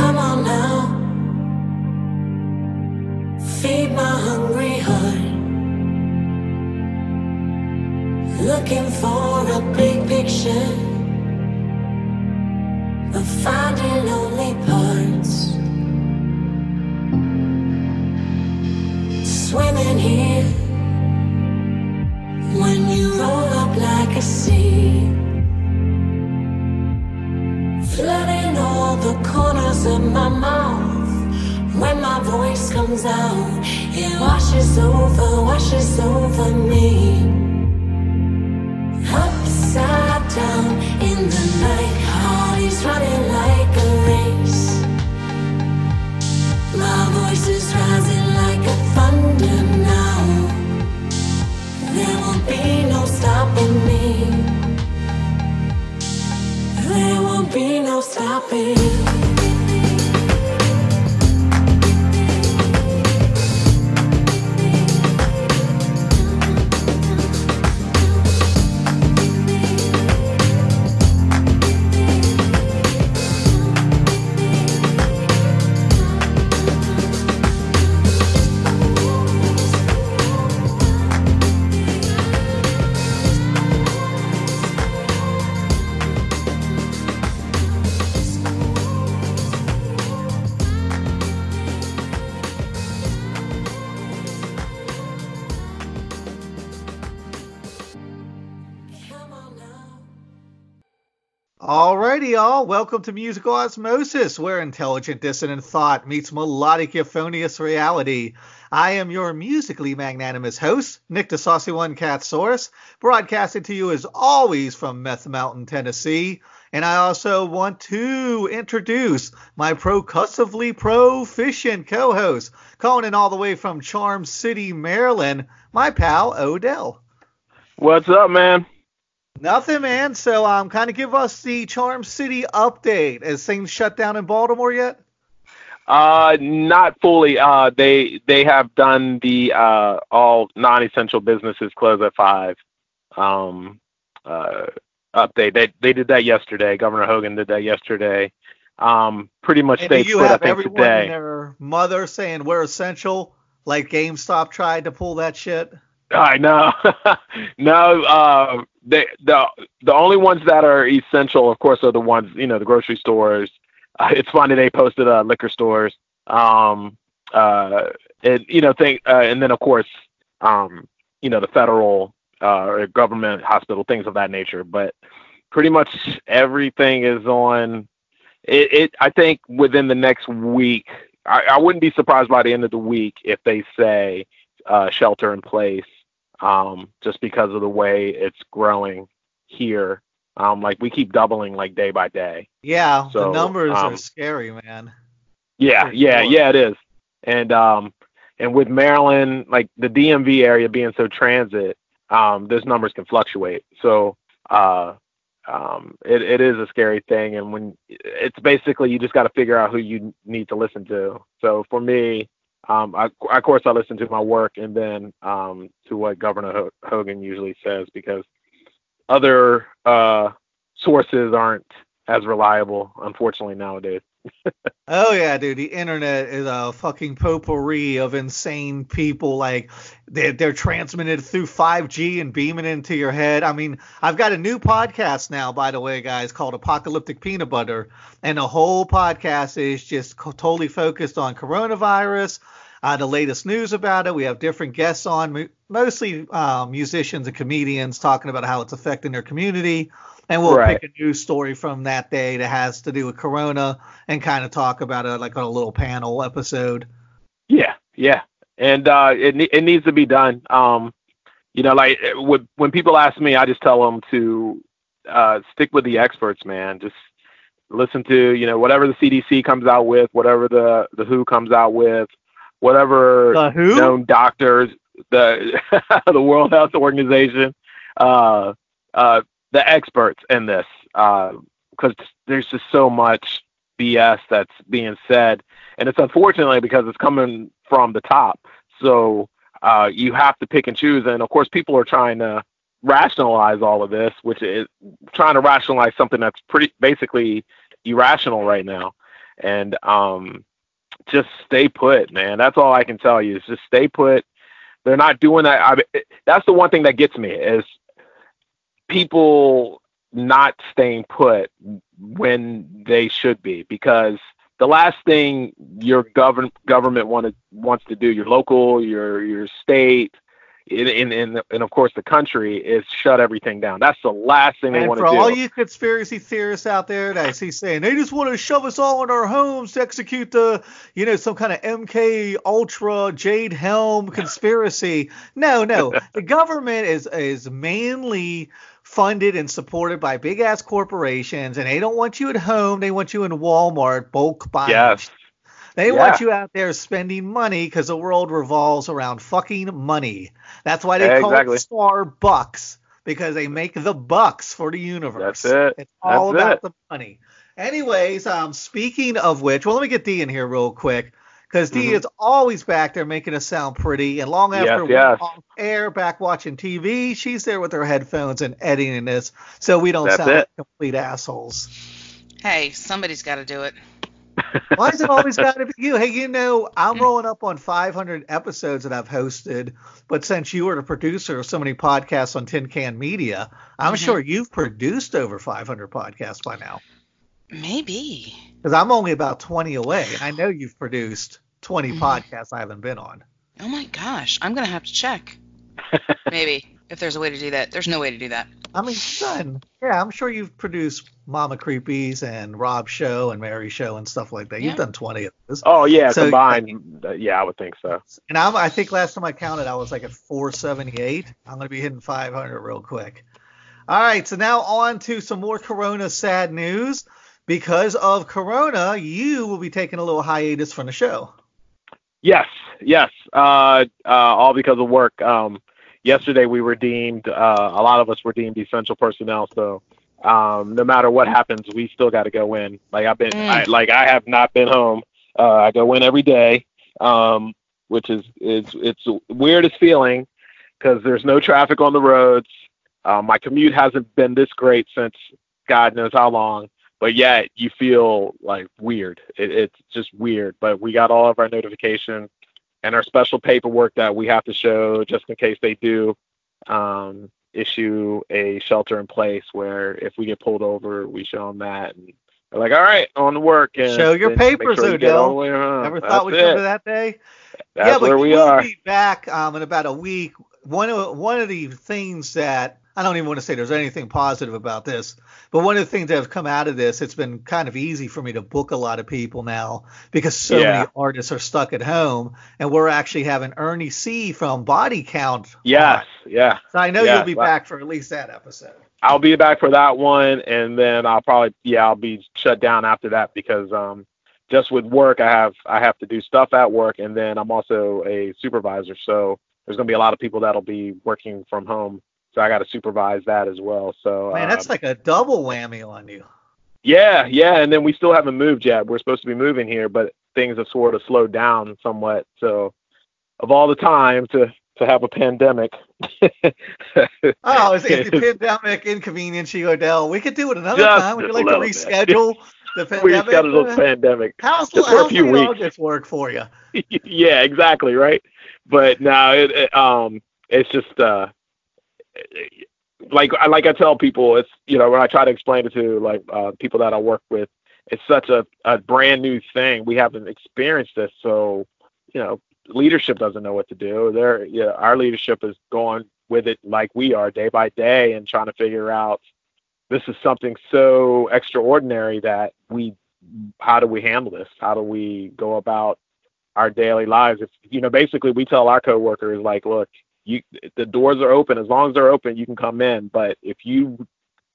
Come on now, feed my hungry heart. Looking for a big picture, comes out, it washes over, washes over me. Upside down in the night, heart is running like a race. My voice is rising like a thunder now. There won't be no stopping me. There won't be no stopping. Y'all. Welcome to Musical Osmosis, where intelligent dissonant thought meets melodic euphonious reality. I am your musically magnanimous host, Nick the Saucy One Cat Source, broadcasting to you as always from Meth Mountain, Tennessee. And I also want to introduce my percussively proficient co-host, calling in all the way from Charm City, Maryland, my pal Odell. What's up, man? Nothing, man. So, um, kind of give us the Charm City update. Has things shut down in Baltimore yet? Uh, not fully. Uh, they they have done the uh all non-essential businesses close at five. Um, uh, update. They they did that yesterday. Governor Hogan did that yesterday. Um, pretty much stayed you put. I have think everyone today. their mother saying we're essential, like GameStop tried to pull that shit? I know. no, uh, they, the the only ones that are essential, of course, are the ones you know the grocery stores. Uh, it's funny they posted uh, liquor stores. Um, uh, and you know, think, uh, and then of course, um, you know, the federal uh, government hospital, things of that nature. But pretty much everything is on. It, it I think within the next week, I, I wouldn't be surprised by the end of the week if they say uh, shelter in place, um, just because of the way it's growing here. Um, like we keep doubling like day by day. Yeah, the So, numbers are um, scary, man. Yeah, yeah, yeah, it is. And um, and with Maryland, like the DMV area being so transit, um, those numbers can fluctuate. So uh, um, it, it is a scary thing. And when it's basically you just got to figure out who you need to listen to. So for me, um, I, of course I listen to my work and then um, to what Governor Ho- Hogan usually says because other uh, sources aren't as reliable, unfortunately nowadays. Oh yeah, dude. The internet is a fucking potpourri of insane people. Like they're, they're transmitted through 5G and beaming into your head. I mean, I've got a new podcast now, by the way, guys, called Apocalyptic Peanut Butter, and the whole podcast is just totally focused on coronavirus, uh, the latest news about it. We have different guests on, mostly uh, musicians and comedians, talking about how it's affecting their community. And we'll Right. pick a news story from that day that has to do with Corona and kind of talk about it like on a little panel episode. Yeah, yeah, and uh, it it needs to be done. Um, you know, like uh, when when people ask me, I just tell them to uh, stick with the experts, man. Just listen to you know whatever the CDC comes out with, whatever the the WHO comes out with, whatever The who? known doctors, the the World Health Organization, uh, uh, the experts in this, because there's just so much BS that's being said, and it's unfortunately because it's coming from the top. So uh, you have to pick and choose, and of course, people are trying to rationalize all of this, which is trying to rationalize something that's pretty basically irrational right now. and um, just stay put, man. That's all I can tell you is just stay put. They're not doing that. I, that's the one thing that gets me is people not staying put when they should be because the last thing your govern government wanted wants to do, your local, your your state, in, in, and of course the country is shut everything down. That's the last thing they want to do. And for all you conspiracy theorists out there that I see saying they just want to shove us all in our homes to execute the, you know, some kind of MK Ultra Jade Helm conspiracy. no, no, the government is is mainly funded and supported by big ass corporations, and they don't want you at home. They want you in Walmart bulk buying. Yes. They yeah. want you out there spending money because the world revolves around fucking money. That's why they yeah, call exactly. it Starbucks because they make the bucks for the universe. That's it. It's all That's about it. the money. Anyways, um, speaking of which, well, let me get Dee in here real quick because Dee Mhm. is always back there making us sound pretty, and long after Yes, we're yes. off air, back watching TV, she's there with her headphones and editing this, so we don't That's sound it. like complete assholes. Hey, somebody's got to do it. Why is it always got to be you? Hey, you know, I'm rolling up on 500 episodes that I've hosted, but since you were the producer of so many podcasts on Tin Can Media, I'm Mhm. sure you've produced over 500 podcasts by now. Maybe. Because I'm only about 20 away, and I know you've produced 20 Mhm. podcasts I haven't been on. Oh my gosh, I'm gonna have to check. Maybe if there's a way to do that. There's no way to do that. I mean, son, yeah, I'm sure you've produced Mama Creepies and Rob Show and Mary Show and stuff like that. You've done 20 of those. Oh yeah, So- combined. uh, yeah, I would think so. And I'm, I think last time I counted, I was like at 478. I'm going to be hitting 500 real quick. All right, so now on to some more Corona sad news. Because of Corona, you will be taking a little hiatus from the show. Yes, yes. Uh, uh, all because of work. Um, yesterday we were deemed. Uh, a lot of us were deemed essential personnel. So um, no matter what happens, we still got to go in. Like I've been. Mm. I, like I have not been home. Uh, I go in every day, um, which is is it's weirdest feeling because there's no traffic on the roads. Uh, my commute hasn't been this great since God knows how long but yet you feel like weird. It, it's just weird. But we got all of our notifications and our special paperwork that we have to show just in case they do um, issue a shelter in place where if we get pulled over, we show them that. And they're like, all right, on to work. And Show your papers, sure Odell. all the way home. Never That's thought we'd it. come to that day. That's yeah, but where we you are. be back um, in about a week. One of one of the things that I don't even want to say there's anything positive about this, but one of the things that have come out of this, it's been kind of easy for me to book a lot of people now because so Yeah. many artists are stuck at home, and we're actually having Ernie C from Body Count. Yes, on. yeah. So I know Yeah, you'll be well- back for at least that episode. I'll be back for that one, and then I'll probably yeah I'll be shut down after that because um just with work I have I have to do stuff at work, and then I'm also a supervisor, so there's gonna be a lot of people that'll be working from home, so I got to supervise that as well. So Man, that's um, like a double whammy on you. yeah, yeah, and then we still haven't moved yet. We're supposed to be moving here, but things have sort of slowed down somewhat. So of all the time to to have a pandemic. Oh, is, is the pandemic inconvenience you, Odell? We could do it another Just time. Would you like to reschedule the pandemic. we pandemic? just got a little pandemic. How's, just for a how's few weeks. August work for you? yeah, exactly, right. But now it, it um, it's just uh, like I like I tell people, it's you know when I try to explain it to like uh, people that I work with, it's such a, a brand new thing. We haven't experienced this, so you know, leadership doesn't know what to do. They're yeah, our leadership is going with it like we are day by day and trying to figure out this is something so extraordinary that we how do we handle this? How do we go about our daily lives? If you know, basically we tell our coworkers like, look, you the doors are open. As long as they're open, you can come in. But if you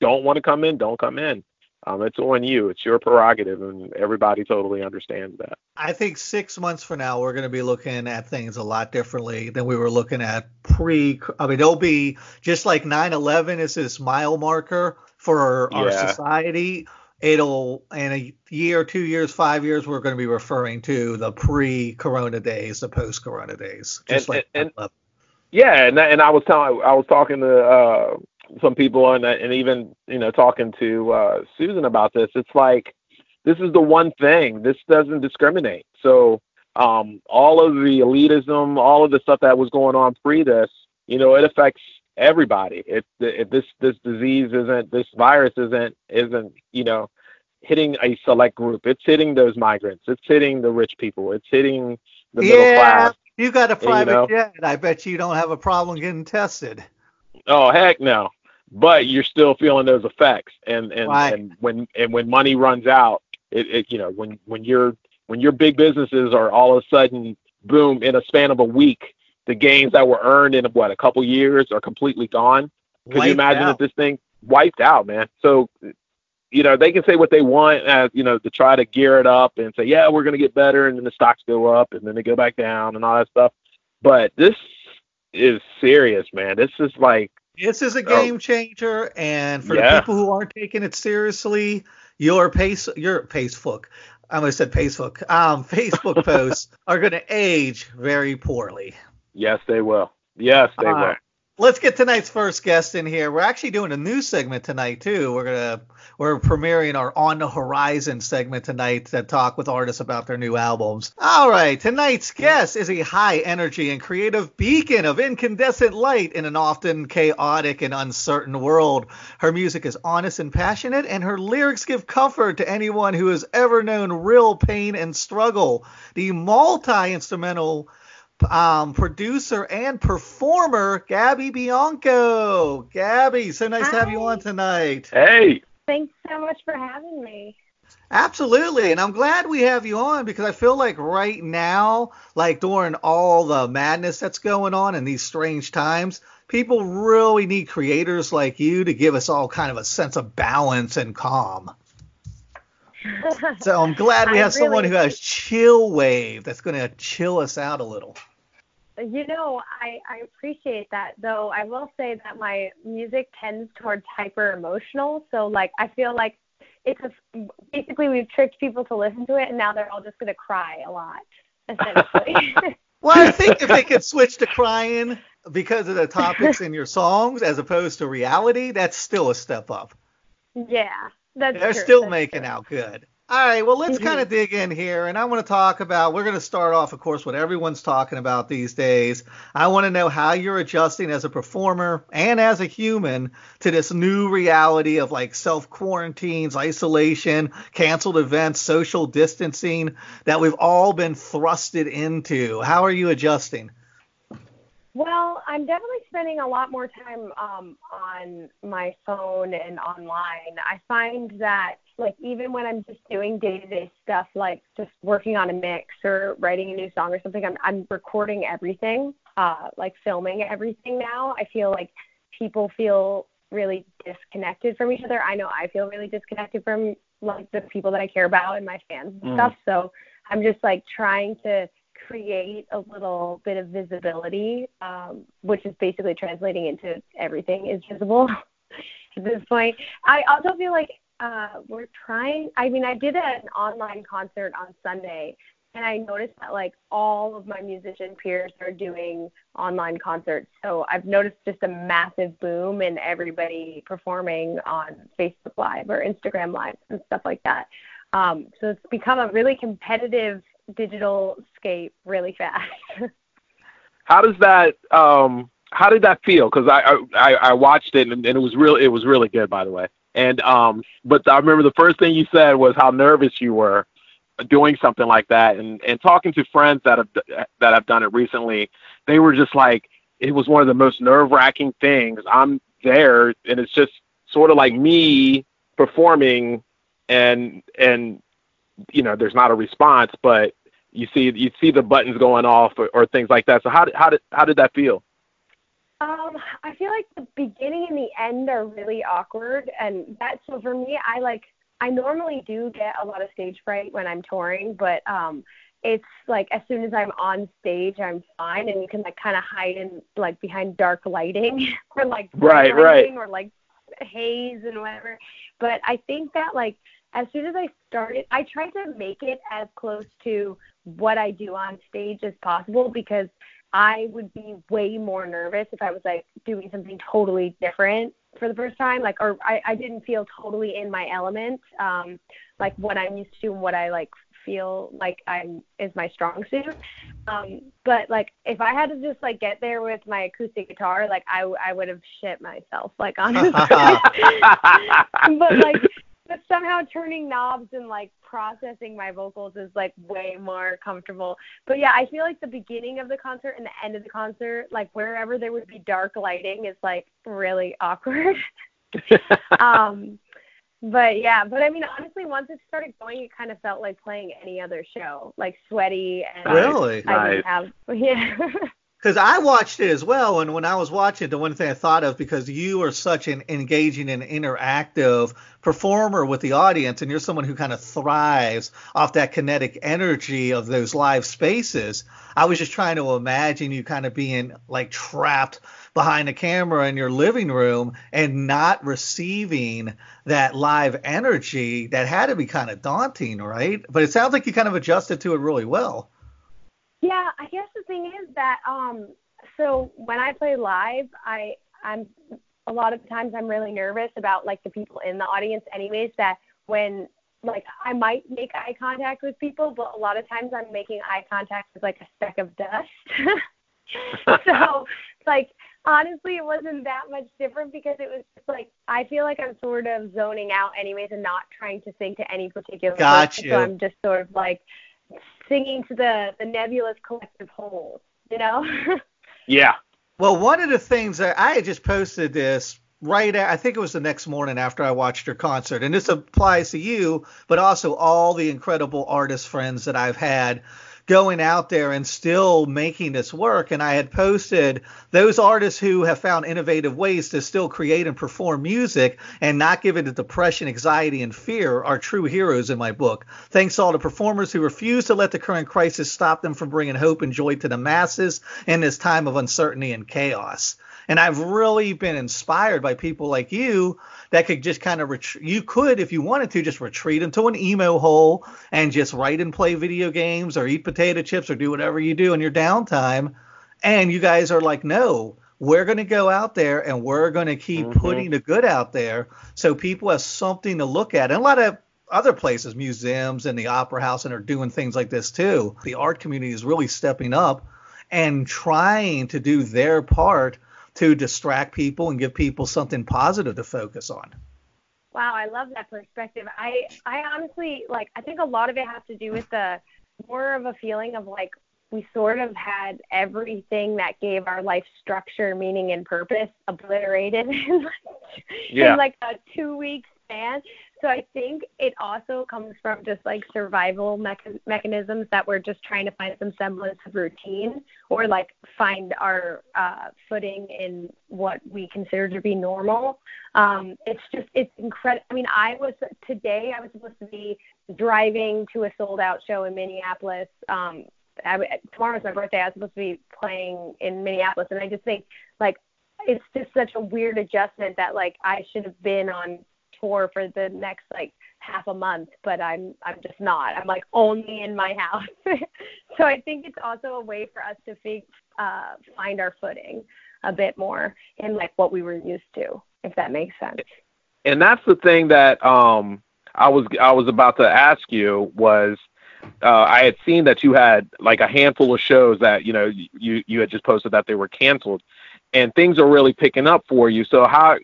don't want to come in, don't come in. Um, it's on you. It's your prerogative, and everybody totally understands that. I think six months from now, we're going to be looking at things a lot differently than we were looking at pre. I mean, it'll be just like 9 11 is this mile marker for our Yeah. society. It'll, in a year, two years, five years, we're going to be referring to the pre corona days, the post corona days. Just And- like and- 9/11. Yeah, and that, and I was telling I was talking to uh, some people and and even you know talking to uh, Susan about this. It's like this is the one thing. This doesn't discriminate. So um, all of the elitism, all of the stuff that was going on pre this, you know, it affects everybody. It, it this this disease isn't this virus isn't isn't you know hitting a select group. It's hitting those migrants. It's hitting the rich people. It's hitting the middle yeah, class. You got a private know? jet. I bet you don't have a problem getting tested. Oh heck no! But you're still feeling those effects, and and, Right. and when and when money runs out, it, it you know when when your when your big businesses are all of a sudden boom in a span of a week, the gains that were earned in what a couple years are completely gone. Could Wiped you imagine out. if this thing wiped out, man? So, you know, they can say what they want, uh, you know, to try to gear it up and say, yeah, we're going to get better, and then the stocks go up, and then they go back down, and all that stuff. But this is serious, man. This is like, This is a Oh. game changer, and for Yeah. the people who aren't taking it seriously, your pace, your Facebook, I almost said Facebook, um, Facebook posts are going to age very poorly. yes, they will. Yes, they All will. Let's get tonight's first guest in here. We're actually doing a new segment tonight too. We're gonna we're premiering our On the Horizon segment tonight to talk with artists about their new albums. All right, tonight's guest is a high energy and creative beacon of incandescent light in an often chaotic and uncertain world. Her music is honest and passionate, and her lyrics give comfort to anyone who has ever known real pain and struggle. The multi-instrumental um, producer and performer Gabby Bianco. Gabby, so nice to have you on tonight. Hey, Thanks so much for having me. Absolutely, and I'm glad we have you on because I feel like right now, like during all the madness that's going on in these strange times, people really need creators like you to give us all kind of a sense of balance and calm. So I'm glad we have someone who has chill wave that's going to chill us out a little. You know, I, I appreciate that, though. I will say that my music tends towards hyper emotional. So, like, I feel like it's a, basically we've tricked people to listen to it, and now they're all just going to cry a lot, essentially. Well, I think if they could switch to crying because of the topics in your songs as opposed to reality, that's still a step up. yeah, that's They're true, still that's making true. out good. All right, well, let's Mhm. kind of dig in here, and I want to talk about. We're going to start off, of course, what everyone's talking about these days. I want to know how you're adjusting as a performer and as a human to this new reality of like self quarantines, isolation, canceled events, social distancing that we've all been thrusted into. How are you adjusting? Well, I'm definitely spending a lot more time um, on my phone and online. I find that, like, even when I'm just doing day to day stuff, like just working on a mix or writing a new song or something, I'm, I'm recording everything, uh, like filming everything now. I feel like people feel really disconnected from each other. I know I feel really disconnected from like the people that I care about and my fans and Mm. stuff. So I'm just like trying to create a little bit of visibility, um, which is basically translating into everything is visible at this point. I also feel like uh, we're trying. I mean, I did an online concert on Sunday, and I noticed that like all of my musician peers are doing online concerts. So I've noticed just a massive boom in everybody performing on Facebook Live or Instagram Live and stuff like that. Um, so it's become a really competitive digital scape really fast. how does that um how did that feel? Because I, I i watched it and, and it was real it was really good by the way. And um but i remember the first thing you said was how nervous you were doing something like that. And and talking to friends that have that have done it recently they were just like it was one of the most nerve wracking things. I'm there and it's just sort of like me performing and and you know there's not a response but you see you see the buttons going off or, or things like that so how did how did how did that feel Um, I feel like the beginning and the end are really awkward, and that so for me, I like I normally do get a lot of stage fright when I'm touring, but um, it's like as soon as I'm on stage, I'm fine, and you can like kind of hide in like behind dark lighting or like Right, bright right. or like haze and whatever. But I think that like as soon as I started, I tried to make it as close to what I do on stage as possible because I would be way more nervous if I was like doing something totally different for the first time, like or I, I didn't feel totally in my element, um, like what I'm used to and what I like feel like I'm is my strong suit. Um, but like if I had to just like get there with my acoustic guitar, like I I would have shit myself, like honestly. but like but somehow turning knobs and like processing my vocals is like way more comfortable. But yeah, I feel like the beginning of the concert and the end of the concert, like wherever there would be dark lighting is like really awkward. um but yeah, but I mean honestly once it started going it kind of felt like playing any other show. Like sweaty and Really? I didn't have yeah. Because I watched it as well, and when I was watching it, the one thing I thought of because you are such an engaging and interactive performer with the audience, and you're someone who kind of thrives off that kinetic energy of those live spaces. I was just trying to imagine you kind of being like trapped behind a camera in your living room and not receiving that live energy. That had to be kind of daunting, right? But it sounds like you kind of adjusted to it really well. Yeah, I guess the thing is that um so when I play live, I I'm a lot of times I'm really nervous about like the people in the audience anyways that when like I might make eye contact with people, but a lot of times I'm making eye contact with like a speck of dust. so like honestly it wasn't that much different because it was just like I feel like I'm sort of zoning out anyways and not trying to think to any particular Gotcha. person. So I'm just sort of like singing to the the nebulous collective whole, you know? Yeah. Well, one of the things that I had just posted this right at, I think it was the next morning after I watched your concert, and this applies to you, but also all the incredible artist friends that I've had going out there and still making this work. And I had posted those artists who have found innovative ways to still create and perform music and not give in to depression, anxiety, and fear are true heroes in my book. Thanks to all the performers who refuse to let the current crisis stop them from bringing hope and joy to the masses in this time of uncertainty and chaos. And I've really been inspired by people like you that could just kind of ret- you could if you wanted to just retreat into an emo hole and just write and play video games or eat potato chips or do whatever you do in your downtime. And you guys are like, no, we're going to go out there and we're going to keep Mhm. putting the good out there so people have something to look at. And a lot of other places, museums and the opera house, and are doing things like this too. The art community is really stepping up and trying to do their part to distract people and give people something positive to focus on. Wow, I love that perspective. I I honestly like I think a lot of it has to do with the more of a feeling of like we sort of had everything that gave our life structure, meaning, and purpose obliterated in like, Yeah. in like a two week span. So I think it also comes from just like survival mecha- mechanisms that we're just trying to find some semblance of routine or like find our uh, footing in what we consider to be normal. Um, it's just it's incredible. I mean, I was today I was supposed to be driving to a sold out show in Minneapolis. Um, I, tomorrow's my birthday. I was supposed to be playing in Minneapolis, and I just think like it's just such a weird adjustment that like I should have been on tour for the next like half a month, but I'm I'm just not. I'm like only in my house. so I think it's also a way for us to fig- uh, find our footing a bit more in like what we were used to, if that makes sense. and that's the thing that um I was I was about to ask you was uh, I had seen that you had like a handful of shows that you know you you had just posted that they were canceled, and things are really picking up for you. So how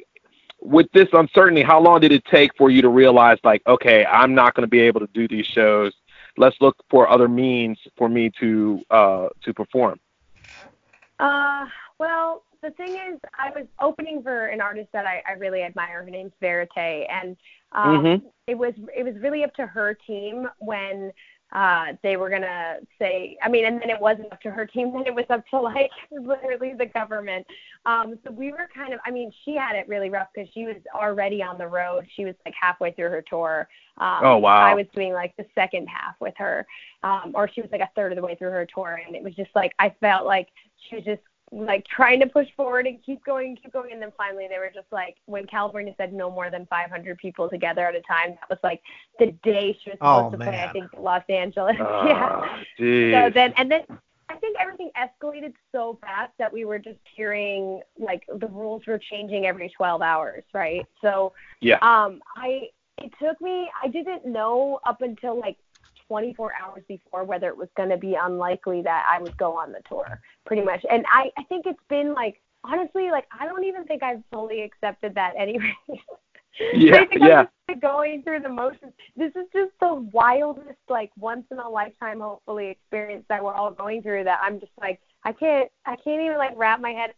with this uncertainty, how long did it take for you to realize like okay, I'm not going to be able to do these shows. Let's look for other means for me to uh, to perform. Uh, well, the thing is, I was opening for an artist that I, I really admire. Her name's Verite, and um, Mhm. it was it was really up to her team when uh they were gonna say i mean and then it wasn't up to her team then it was up to like literally the government. Um so we were kind of i mean she had it really rough because she was already on the road. She was like halfway through her tour. Um Oh, wow. i was doing like the second half with her um or she was like a third of the way through her tour and it was just like i felt like she was just like trying to push forward and keep going keep going and then finally they were just like when California said no more than 500 people together at a time that was like the day she was supposed Oh, to play I think Los Angeles yeah Ah, geez. so then and then I think everything escalated so fast that we were just hearing like the rules were changing every 12 hours, right? So Yeah. um, I it took me. I didn't know up until like 24 hours before whether it was going to be unlikely that I would go on the tour, pretty much. And I I think it's been like honestly like I don't even think I've fully accepted that anyway. Yeah, I think yeah. I'm just going through the motions. This is just the wildest, like once in a lifetime, hopefully, experience that we're all going through. That I'm just like, I can't, I can't even like wrap my head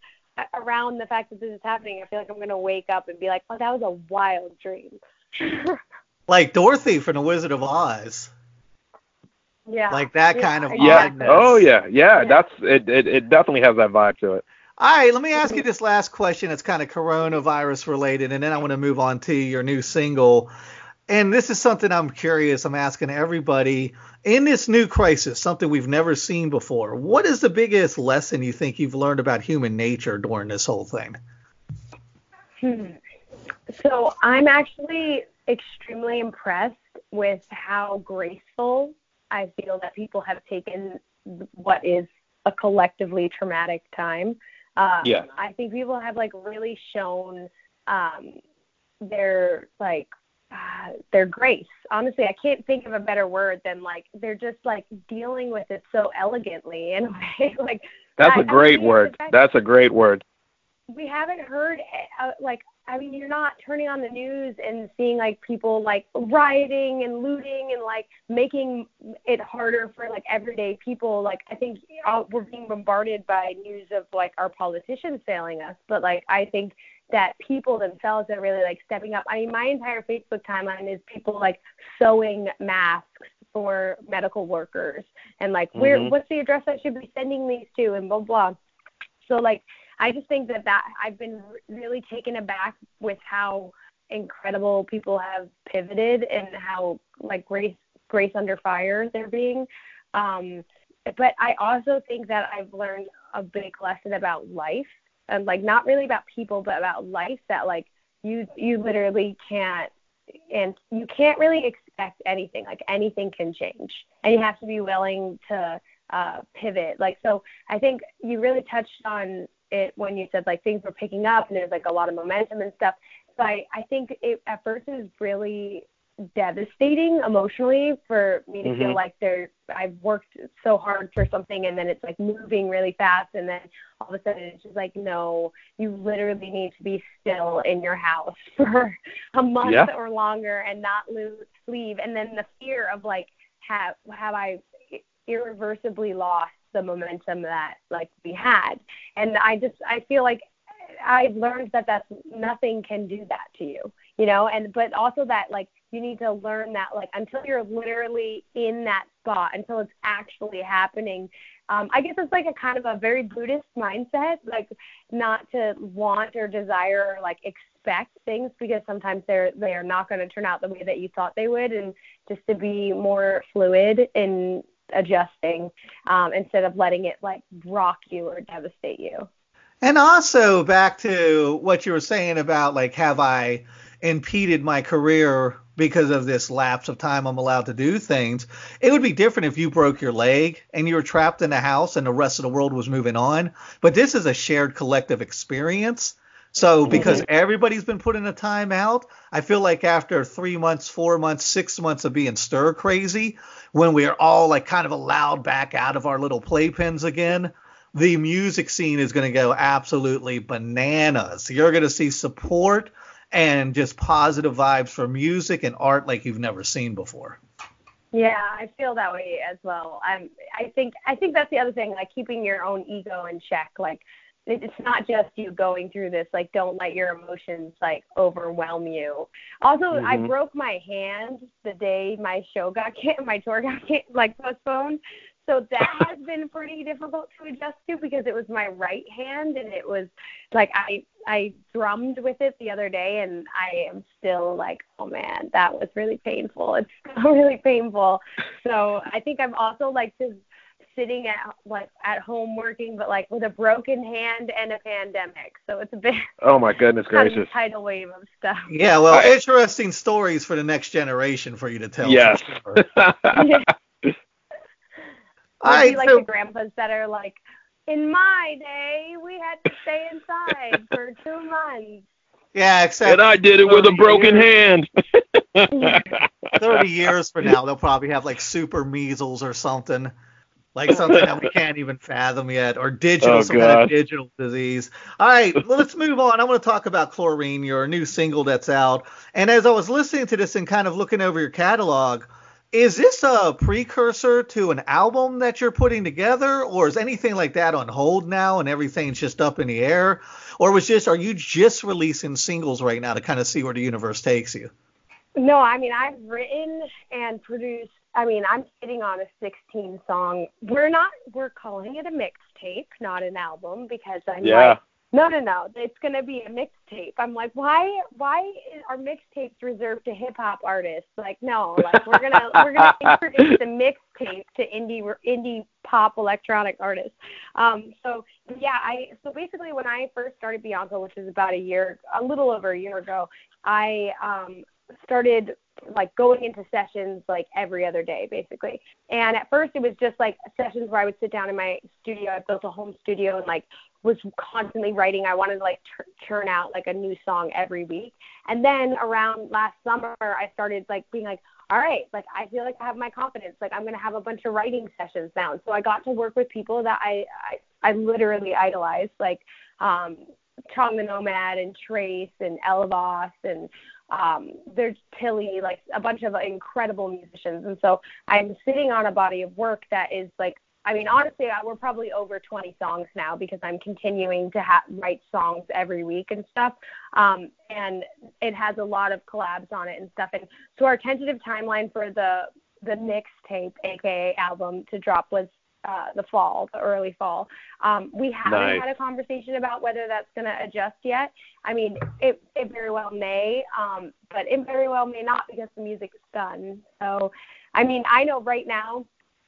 around the fact that this is happening. I feel like I'm gonna wake up and be like, oh, that was a wild dream. Like Dorothy from The Wizard of Oz. Yeah. Like that Yeah, kind of Yeah. oddness. Oh yeah, yeah. Yeah. That's it, it. It definitely has that vibe to it. All right, let me ask you this last question. It's kind of coronavirus related, and then I want to move on to your new single. And this is something I'm curious. I'm asking everybody in this new crisis, something we've never seen before. What is the biggest lesson you think you've learned about human nature during this whole thing? Hmm. So I'm actually extremely impressed with how graceful I feel that people have taken what is a collectively traumatic time. Um, Yeah. I think people have like really shown um, their like uh, their grace. Honestly, I can't think of a better word than like they're just like dealing with it so elegantly in a way. like That's I- a great word. That's a great word. we haven't heard uh, like I mean you're not turning on the news and seeing like people like rioting and looting and like making it harder for like everyday people. Like I think uh, we're being bombarded by news of like our politicians failing us. But like I think that people themselves are really like stepping up. I mean my entire Facebook timeline is people like sewing masks for medical workers and like where Mhm. what's the address I should be sending these to and blah blah. So like I just think that that I've been really taken aback with how incredible people have pivoted and how like grace grace under fire they're being. Um, but I also think that I've learned a big lesson about life and like not really about people but about life that like you you literally can't and you can't really expect anything like anything can change and you have to be willing to uh, pivot like so I think you really touched on it when you said like things were picking up and there's like a lot of momentum and stuff. But I, I think it at first was really devastating emotionally for me to feel Mhm. like there I've worked so hard for something and then it's like moving really fast and then all of a sudden it's just like no you literally need to be still in your house for a month Yeah. or longer and not lo- leave and then the fear of like have have I irreversibly lost the momentum that like we had. And i just i feel like i've learned that that's nothing can do that to you you know? And but also that like you need to learn that like until you're literally in that spot until it's actually happening um i guess it's like a kind of a very buddhist mindset like not to want or desire or like expect things because sometimes they're they are not going to turn out the way that you thought they would. And just to be more fluid in adjusting um, instead of letting it like rock you or devastate you. And also back to what you were saying about like have I impeded my career because of this lapse of time I'm allowed to do things. It would be different if you broke your leg and you were trapped in a house and the rest of the world was moving on. But this is a shared collective experience. So mm-hmm. because everybody's been put in a timeout, I feel like after three months, four months, six months of being stir crazy, when we are all like kind of allowed back out of our little playpens again, the music scene is going to go absolutely bananas. You're going to see support and just positive vibes for music and art like you've never seen before. Yeah, I feel that way as well. I'm I think I think that's the other thing, like keeping your own ego in check. Like it's not just you going through this. Like don't let your emotions like overwhelm you. Also, I Mhm. broke my hand the day my show got can- my tour got can- like postponed. So that has been pretty difficult to adjust to because it was my right hand and it was like I I drummed with it the other day and I am still like, oh man, that was really painful. It's still really painful. So I think I'm also like just sitting at like at home working but like with a broken hand and a pandemic. So it's a bit Oh my goodness kind of a gracious. tidal wave of stuff. Yeah, well, I- interesting stories for the next generation for you to tell. Yes. sure. Yeah. All right, right. like so, the grandpas that are like, in my day, we had to stay inside for two months. yeah, except And I did it with a broken years- hand. 30 years from now, they'll probably have like super measles or something. Like something that we can't even fathom yet, or digital, Oh, some kind of digital disease. All right, well, let's move on. I want to talk about Chlorine, your new single that's out. And as I was listening to this and kind of looking over your catalog, is this a precursor to an album that you're putting together, or is anything like that on hold now and everything's just up in the air? Or was just are you just releasing singles right now to kind of see where the universe takes you? No, I mean I've written and produced. I mean I'm sitting on a 16 song. We're not. We're calling it a mixtape, not an album, because I'm Yeah. like, no, no, no. It's gonna be a mixtape. I'm like, why? Why are mixtapes reserved to hip hop artists? Like, no. Like we're gonna we're gonna introduce a mixtape to indie indie pop electronic artists. Um, so yeah, I so basically when I first started Bianco, which is about a year, a little over a year ago, I um started like going into sessions like every other day basically. And at first it was just like sessions where i would sit down in my studio. I built a home studio and like was constantly writing. I wanted to like ch- churn out like a new song every week. And then around last summer i started like being like all right like i feel like i have my confidence. Like i'm going to have a bunch of writing sessions now. And so i got to work with people that i i, I literally idolized like um Chong the Nomad and Trace and Elevos and um, there's Tilly, like a bunch of incredible musicians. And so I'm sitting on a body of work that is like, I mean, honestly, I- we're probably over 20 songs now because I'm continuing to ha- write songs every week and stuff. Um, and it has a lot of collabs on it and stuff. And so our tentative timeline for the the mixtape, aka album, to drop was uh, the fall, the early fall. Um, we haven't Nice. had a conversation about whether that's going to adjust yet. I mean, it, it very well may, um, but it very well may not because the music's done. So, I mean, I know right now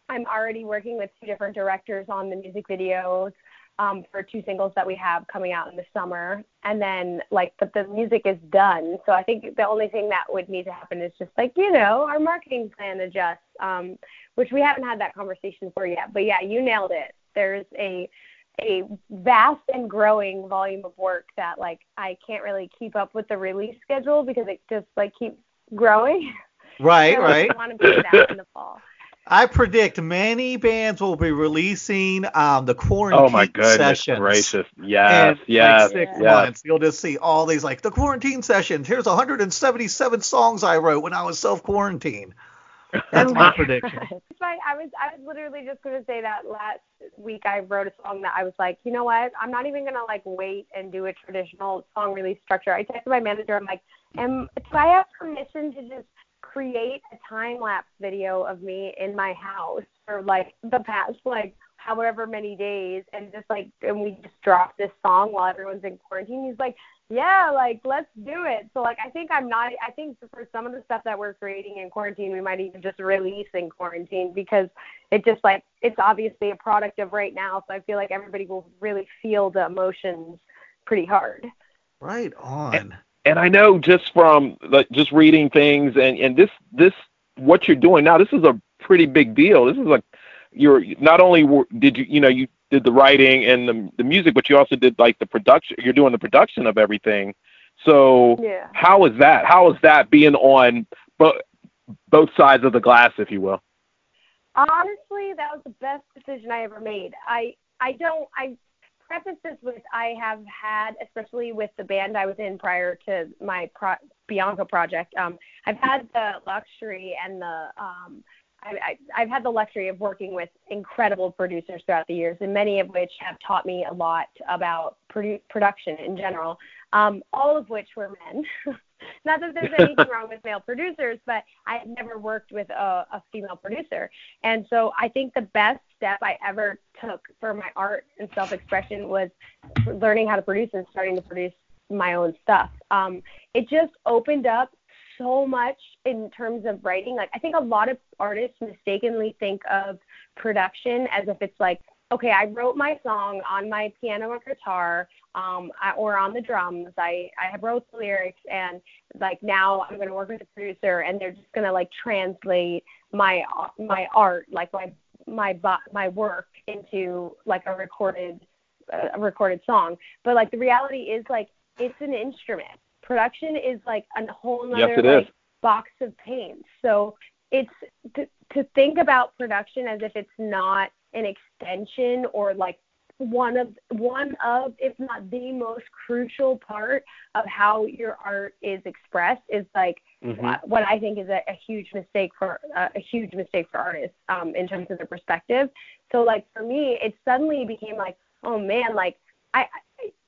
I'm already working with two different directors on the music videos um, for two singles that we have coming out in the summer. And then, like, but the music is done. So I think the only thing that would need to happen is just like, you know, our marketing plan adjusts, um, which we haven't had that conversation for yet. But yeah, you nailed it. There's a a vast and growing volume of work that like I can't really keep up with the release schedule because it just like keeps growing. Right, So right. I want to put it in the fall. I predict many bands will be releasing um, the quarantine Oh my goodness sessions. gracious! Yes, in yes, like six yes. months. You'll just see all these like the quarantine sessions. Here's 177 songs I wrote when I was self quarantined. That's my prediction. It's fine. I was I was literally just gonna say that last week I wrote a song that I was like, you know what? I'm not even gonna like wait and do a traditional song release structure. I texted my manager. I'm like, am do I have permission to just create a time lapse video of me in my house for like the past like however many days and just like and we just drop this song while everyone's in quarantine. He's like, yeah, like let's do it. So like I think I'm not I think for some of the stuff that we're creating in quarantine, we might even just release in quarantine because it just like it's obviously a product of right now. So I feel like everybody will really feel the emotions pretty hard. Right on. and I know just from like just reading things and and this this what you're doing now. This is a pretty big deal. This is like you're not only were- did you you know you did the writing and the the music, but you also did like the production. You're doing the production of everything. So Yeah. how is that? How is that being on both both sides of the glass, if you will? Honestly, that was the best decision I ever made. I I don't I preface this with I have had, especially with the band I was in prior to my pro, Bianco project. Um, I've had the luxury and the um, I, I, I've had the luxury of working with incredible producers throughout the years, and many of which have taught me a lot about produ- production in general. Um, all of which were men. Not that there's anything wrong with male producers, but I had never worked with a, a female producer. And so I think the best step I ever took for my art and self expression was learning how to produce and starting to produce my own stuff. Um, it just opened up so much in terms of writing. Like I think a lot of artists mistakenly think of production as if it's like, okay, I wrote my song on my piano or guitar, um, or on the drums. I I wrote the lyrics, and like now I'm going to work with a producer, and they're just going to like translate my my art, like my my my work into like a recorded a recorded song. But like the reality is like it's an instrument. Production is like a whole Yes, nother it like box of paint. So it's to, to think about production as if it's not an extension or like one of one of if not the most crucial part of how your art is expressed is like Mhm. what I think is a, a huge mistake for uh, a huge mistake for artists um, in terms of their perspective. So like for me, it suddenly became like, oh man, like I, I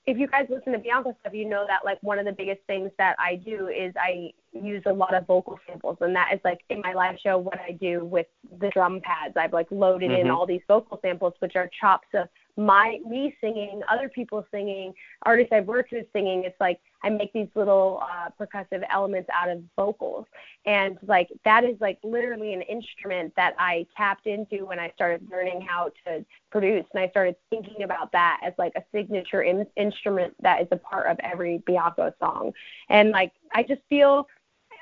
if you guys listen to Bianco stuff, you know that like one of the biggest things that I do is I use a lot of vocal samples, and that is like in my live show what I do with the drum pads. I've like loaded in Mhm. all these vocal samples, which are chops of my me singing, other people singing, artists I've worked with singing. It's like I make these little uh, percussive elements out of vocals, and like that is like literally an instrument that I tapped into when I started learning how to produce, and I started thinking about that as like a signature in- instrument that is a part of every Bianco song, and like I just feel.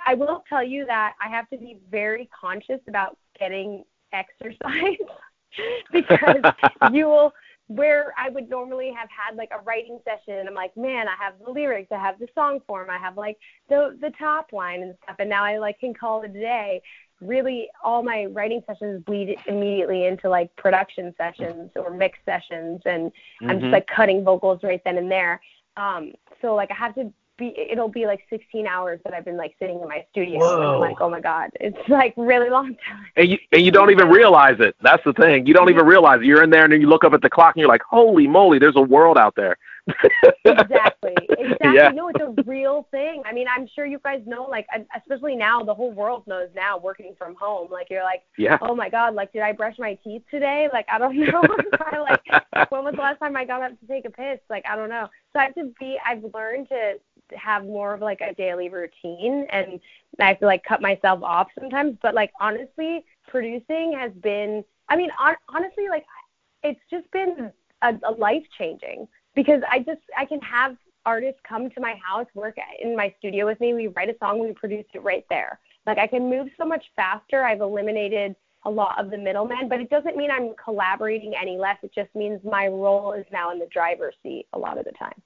I will tell you that I have to be very conscious about getting exercise because you will where I would normally have had like a writing session and I'm like, man, I have the lyrics, I have the song form, I have like the the top line and stuff and now I like can call it a day. Really all my writing sessions bleed immediately into like production sessions or mix sessions and I'm Mhm. just like cutting vocals right then and there. Um so like I have to be it'll be like 16 hours that I've been like sitting in my studio and Whoa. I'm like, oh my god, it's like really long time. and you and you don't even realize it. That's the thing. You don't even realize it. You're in there and then you look up at the clock and you're like, holy moly, there's a world out there. exactly exactly Yeah. no it's a real thing i mean i'm sure you guys know like especially now the whole world knows now working from home like you're like Yeah. oh my god like did i brush my teeth today like i don't know I, like when was the last time i got up to take a piss like i don't know so i have to be i've learned to have more of like a daily routine and i have to like cut myself off sometimes but like honestly producing has been i mean on, honestly like it's just been a, a life changing because I just I can have artists come to my house, work in my studio with me. We write a song, we produce it right there. Like I can move so much faster. I've eliminated a lot of the middlemen, but it doesn't mean I'm collaborating any less. It just means my role is now in the driver's seat a lot of the time.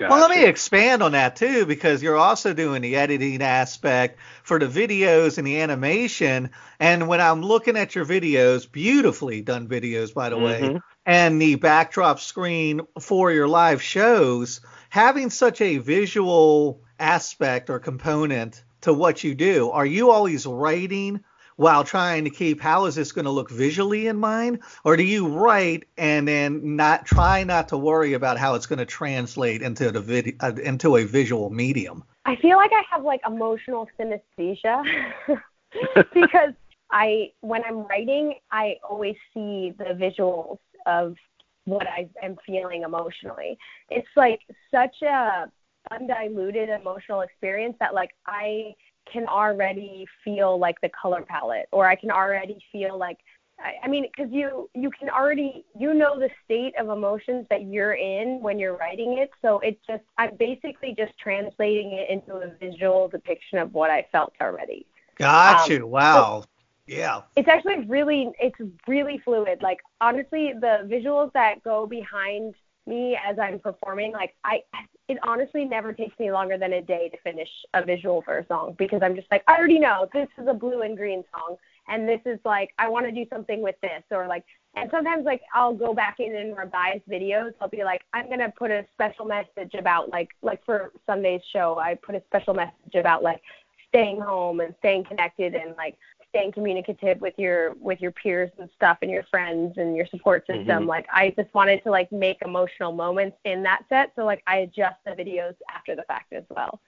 Well, let me expand on that too, because you're also doing the editing aspect for the videos and the animation. And when I'm looking at your videos, beautifully done videos, by the way, Mhm. and the backdrop screen for your live shows, having such a visual aspect or component to what you do, are you always writing while trying to keep how is this going to look visually in mind? Or do you write and then not try not to worry about how it's going to translate into the video uh, into a visual medium? I feel like I have like emotional synesthesia because I when I'm writing, I always see the visuals of what I am feeling emotionally. It's like such a undiluted emotional experience that like I can already feel like the color palette or I can already feel like I, I mean because you you can already you know the state of emotions that you're in when you're writing it so it's just I'm basically just translating it into a visual depiction of what I felt already Got Um, you. Wow. Yeah. it's actually really it's really fluid like honestly the visuals that go behind me as i'm performing like i it honestly never takes me longer than a day to finish a visual for a song because i'm just like i already know this is a blue and green song and this is like i want to do something with this or like and sometimes like i'll go back in and revise videos. I'll be like i'm to put a special message about like like for sunday's show i put a special message about like staying home and staying connected and like staying communicative with your with your peers and stuff and your friends and your support system Mhm. like i just wanted to like make emotional moments in that set so like i adjust the videos after the fact as well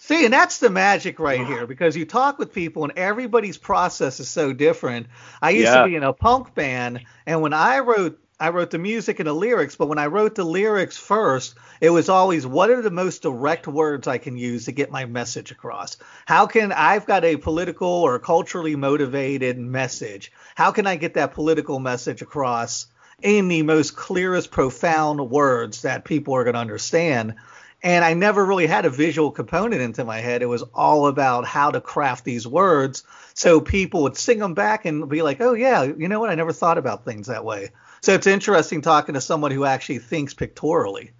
See, and that's the magic right here because you talk with people and everybody's process is so different. I used Yeah. to be in a punk band, and when I wrote, I wrote the music and the lyrics, but when I wrote the lyrics first, it was always what are the most direct words I can use to get my message across? How can I've got a political or culturally motivated message? How can I get that political message across in the most clearest, profound words that people are going to understand? and I never really had a visual component into my head. It was all about how to craft these words so people would sing them back and be like, "Oh yeah, you know what? I never thought about things that way." So it's interesting talking to someone who actually thinks pictorially.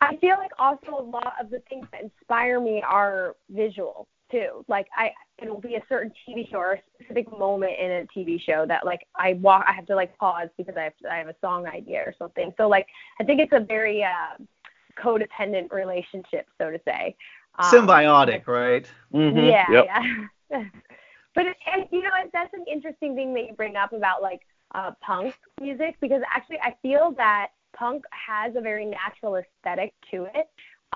I feel like also a lot of the things that inspire me are visual too. Like I, it'll be a certain TV show or a specific moment in a TV show that like I walk, I have to like pause because I have to, I have a song idea or something. So like I think it's a very uh, codependent relationship, so to say. Um, Symbiotic, right? Mm-hmm. Yeah, Yep. yeah. but it, and, you know, that's an interesting thing that you bring up about like uh, punk music because actually I feel that punk has a very natural aesthetic to it.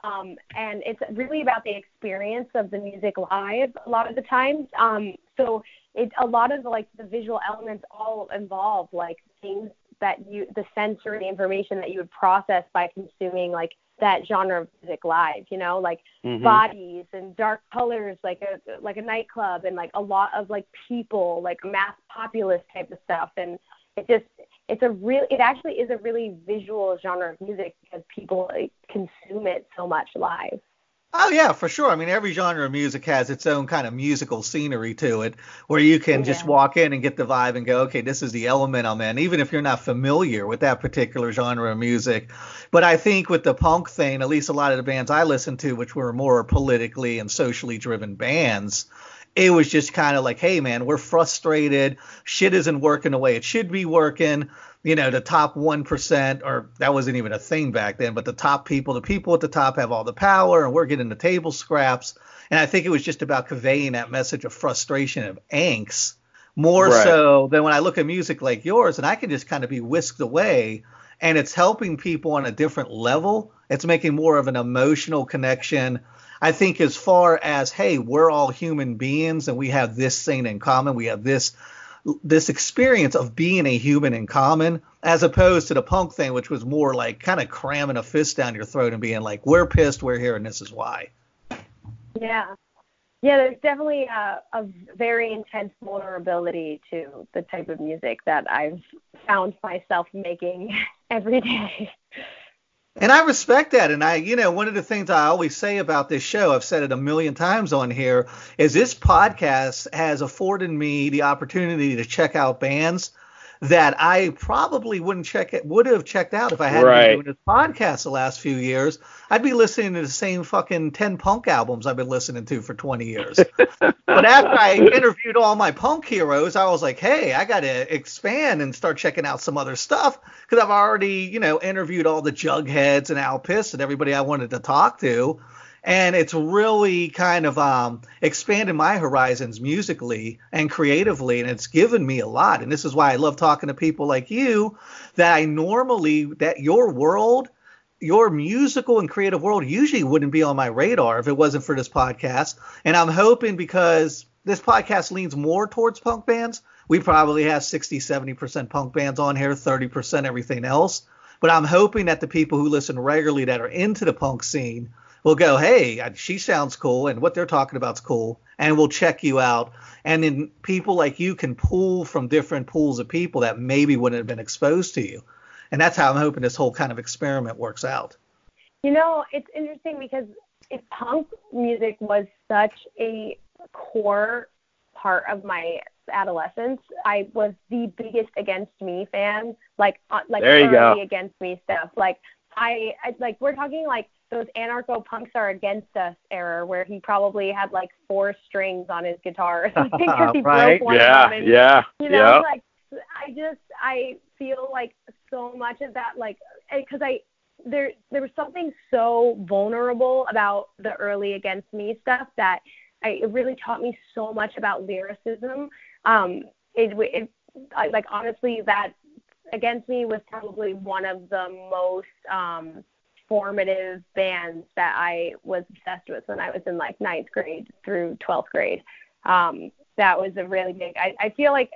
Um, and it's really about the experience of the music live a lot of the times. Um, so it a lot of like the visual elements all involve like things that you the sensory information that you would process by consuming like that genre of music live, you know, like Mhm. bodies and dark colors like a like a nightclub and like a lot of like people like mass populace type of stuff and it just it's a real it actually is a really visual genre of music because people like, consume it so much live Oh yeah, for sure. I mean, every genre of music has its own kind of musical scenery to it, where you can just walk in and get the vibe and go, okay, this is the element I'm in, even if you're not familiar with that particular genre of music. But I think with the punk thing, at least a lot of the bands I listened to, which were more politically and socially driven bands, it was just kind of like, hey man, we're frustrated. Shit isn't working the way it should be working. You know, the top 1%, or that wasn't even a thing back then, but the top people, the people at the top have all the power and we're getting the table scraps. And I think it was just about conveying that message of frustration, of angst, more Right. so than when I look at music like yours and I can just kind of be whisked away and it's helping people on a different level. It's making more of an emotional connection. I think as far as hey, we're all human beings and we have this thing in common. We have this this experience of being a human in common, as opposed to the punk thing, which was more like kind of cramming a fist down your throat and being like, "We're pissed, we're here, and this is why." yeah yeah there's definitely a, a very intense vulnerability to the type of music that i've found myself making every day And I respect that. And I, you know, one of the things I always say about this show, I've said it a million times on here, is this podcast has afforded me the opportunity to check out bands that I probably wouldn't check it would have checked out if I hadn't Right. been doing this podcast the last few years. I'd be listening to the same fucking ten punk albums I've been listening to for 20 years. but after I interviewed all my punk heroes, I was like, hey, I got to expand and start checking out some other stuff because I've already, you know, interviewed all the Jugheads and Al Piss and everybody I wanted to talk to. And it's really kind of um, expanded my horizons musically and creatively, and it's given me a lot. And this is why I love talking to people like you that I normally, that your world, your musical and creative world usually wouldn't be on my radar if it wasn't for this podcast. And I'm hoping because this podcast leans more towards punk bands, we probably have 60, 70% punk bands on here, 30% everything else. But I'm hoping that the people who listen regularly that are into the punk scene will go, hey, uh, she sounds cool, and what they're talking about is cool, and we'll check you out. And then people like you can pull from different pools of people that maybe wouldn't have been exposed to you. And that's how I'm hoping this whole kind of experiment works out. You know, it's interesting because if punk music was such a core part of my adolescence, I was the biggest Against Me fan. Like, uh, like There you early go. Against Me stuff. Like, I, I like we're talking like those anarcho punks are against us era where he probably had like four strings on his guitar or something because he Right. broke one yeah, of them and yeah, you know yeah. like i just i feel like so much of that like because i there there was something so vulnerable about the early against me stuff that I, it really taught me so much about lyricism um it, it I, like honestly that against me was probably one of the most um formative bands that I was obsessed with when I was in like ninth grade through 12th grade. Um, that was a really big. I, I feel like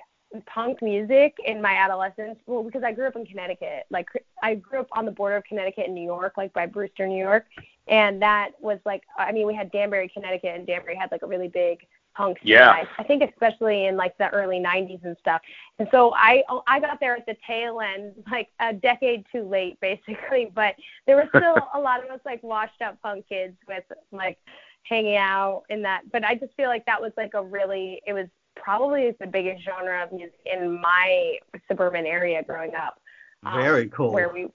punk music in my adolescence. Well, because I grew up in Connecticut. Like I grew up on the border of Connecticut and New York, like by Brewster, New York, and that was like. I mean, we had Danbury, Connecticut, and Danbury had like a really big punk scene. Yeah. I, I think especially in like the early 90s and stuff. And so I I got there at the tail end, like a decade too late, basically. But there were still a lot of us like washed up punk kids with like hanging out in that. But I just feel like that was like a really it was probably the biggest genre of music in my suburban area growing up. um, Very cool. Where we,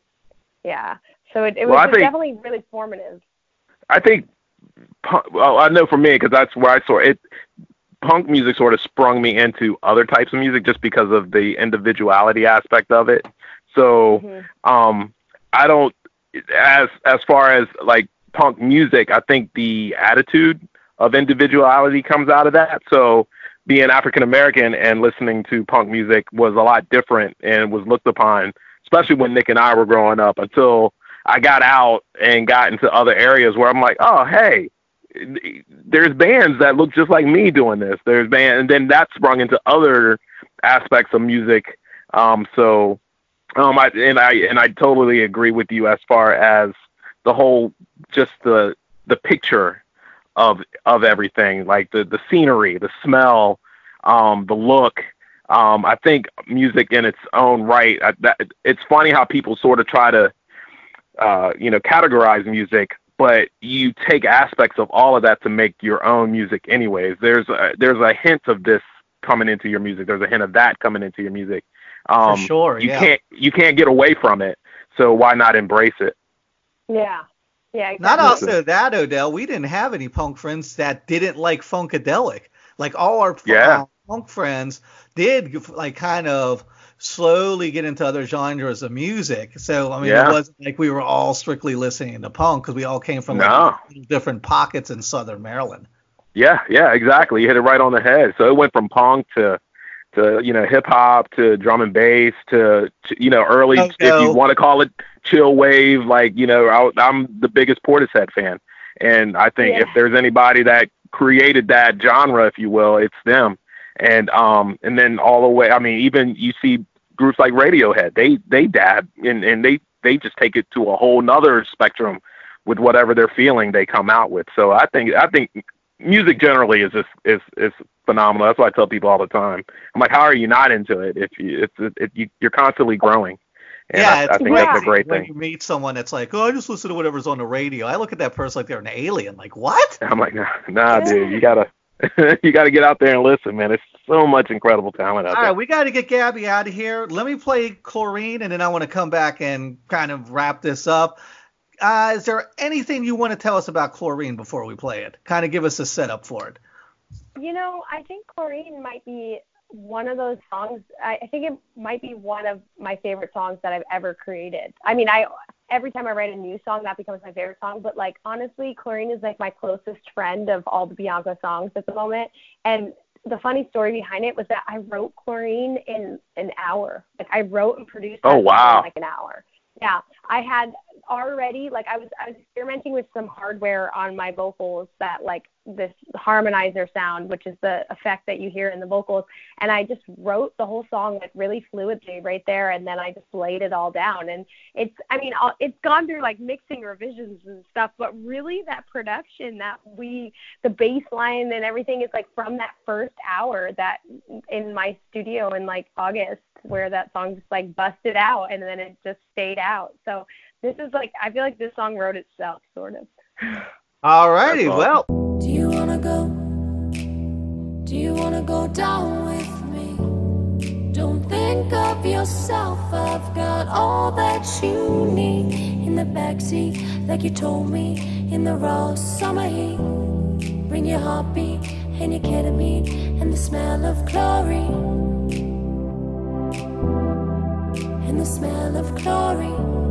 yeah. So it, it was I think- definitely really formative. I think, punk, well, I know for me because that's where I saw it. Punk music sort of sprung me into other types of music just because of the individuality aspect of it. So, Mhm. um, I don't, as as far as like punk music, I think the attitude of individuality comes out of that. So, being African American and listening to punk music was a lot different and was looked upon, especially when Nick and I were growing up. Until I got out and got into other areas where I'm like, oh, hey, there's bands that look just like me doing this. There's band, and then that sprung into other aspects of music. Um, so, um, I and I and I totally agree with you as far as the whole, just the the picture of of everything, like the the scenery, the smell, um, the look. Um, I think music in its own right. I, that, it's funny how people sort of try to uh, you know, categorize music, but you take aspects of all of that to make your own music anyways. There's a, there's a hint of this coming into your music. There's a hint of that coming into your music. Um, For sure, you yeah. can't you can't get away from it. So why not embrace it? Yeah. Yeah. Not also that, Odell. We didn't have any punk friends that didn't like funkadelic. Like all our Yeah. punk friends did like kind of slowly get into other genres of music. So I mean, Yeah. it wasn't like we were all strictly listening to punk because we all came from No. like, different pockets in Southern Maryland. Yeah, yeah, exactly. You hit it right on the head. So it went from punk to to you know hip hop to drum and bass to, to you know early Oh, if you want to call it chill wave. Like you know I, I'm the biggest Portishead fan, and I think Yeah. if there's anybody that created that genre, if you will, it's them. And um and then all the way. I mean, even you see groups like Radiohead. They they dab and and they they just take it to a whole nother spectrum with whatever they're feeling they come out with. So I think I think music generally is just is is phenomenal. That's what I tell people all the time. I'm like, how are you not into it if you it's it, you you're constantly growing. And yeah, I, it's I think that's a great when thing. you meet someone that's like, oh, I just listen to whatever's on the radio. I look at that person like they're an alien. Like what? I'm like, nah, nah, dude, you gotta you gotta get out there and listen, man. It's so much incredible talent out All there. right, we got to get Gabby out of here. Let me play Chlorine, and then I want to come back and kind of wrap this up. Uh, is there anything you want to tell us about Chlorine before we play it? Kind of give us a setup for it. You know, I think Chlorine might be one of those songs. I, I think it might be one of my favorite songs that I've ever created. I mean, I every time I write a new song, that becomes my favorite song. But like honestly, Chlorine is like my closest friend of all the Bianco songs at the moment. And the funny story behind it was that I wrote Chlorine in an hour. Like I wrote and produced Oh, wow. in like an hour. Yeah, I had already like I was I was experimenting with some hardware on my vocals that like this harmonizer sound, which is the effect that you hear in the vocals, and I just wrote the whole song like really fluidly right there, and then I just laid it all down, and it's I mean I'll- it's gone through like mixing revisions and stuff, but really that production that we the bass line and everything is like from that first hour that in my studio in like August where that song just like busted out and then it just stayed out. So this is like I feel like this song wrote itself sort of. All righty, That's well, Do you wanna go? Do you wanna go down with me? Don't think of yourself, I've got all that you need in the backseat, like you told me in the raw summer heat. Bring your heartbeat and your ketamine and the smell of chlorine. And the smell of chlorine.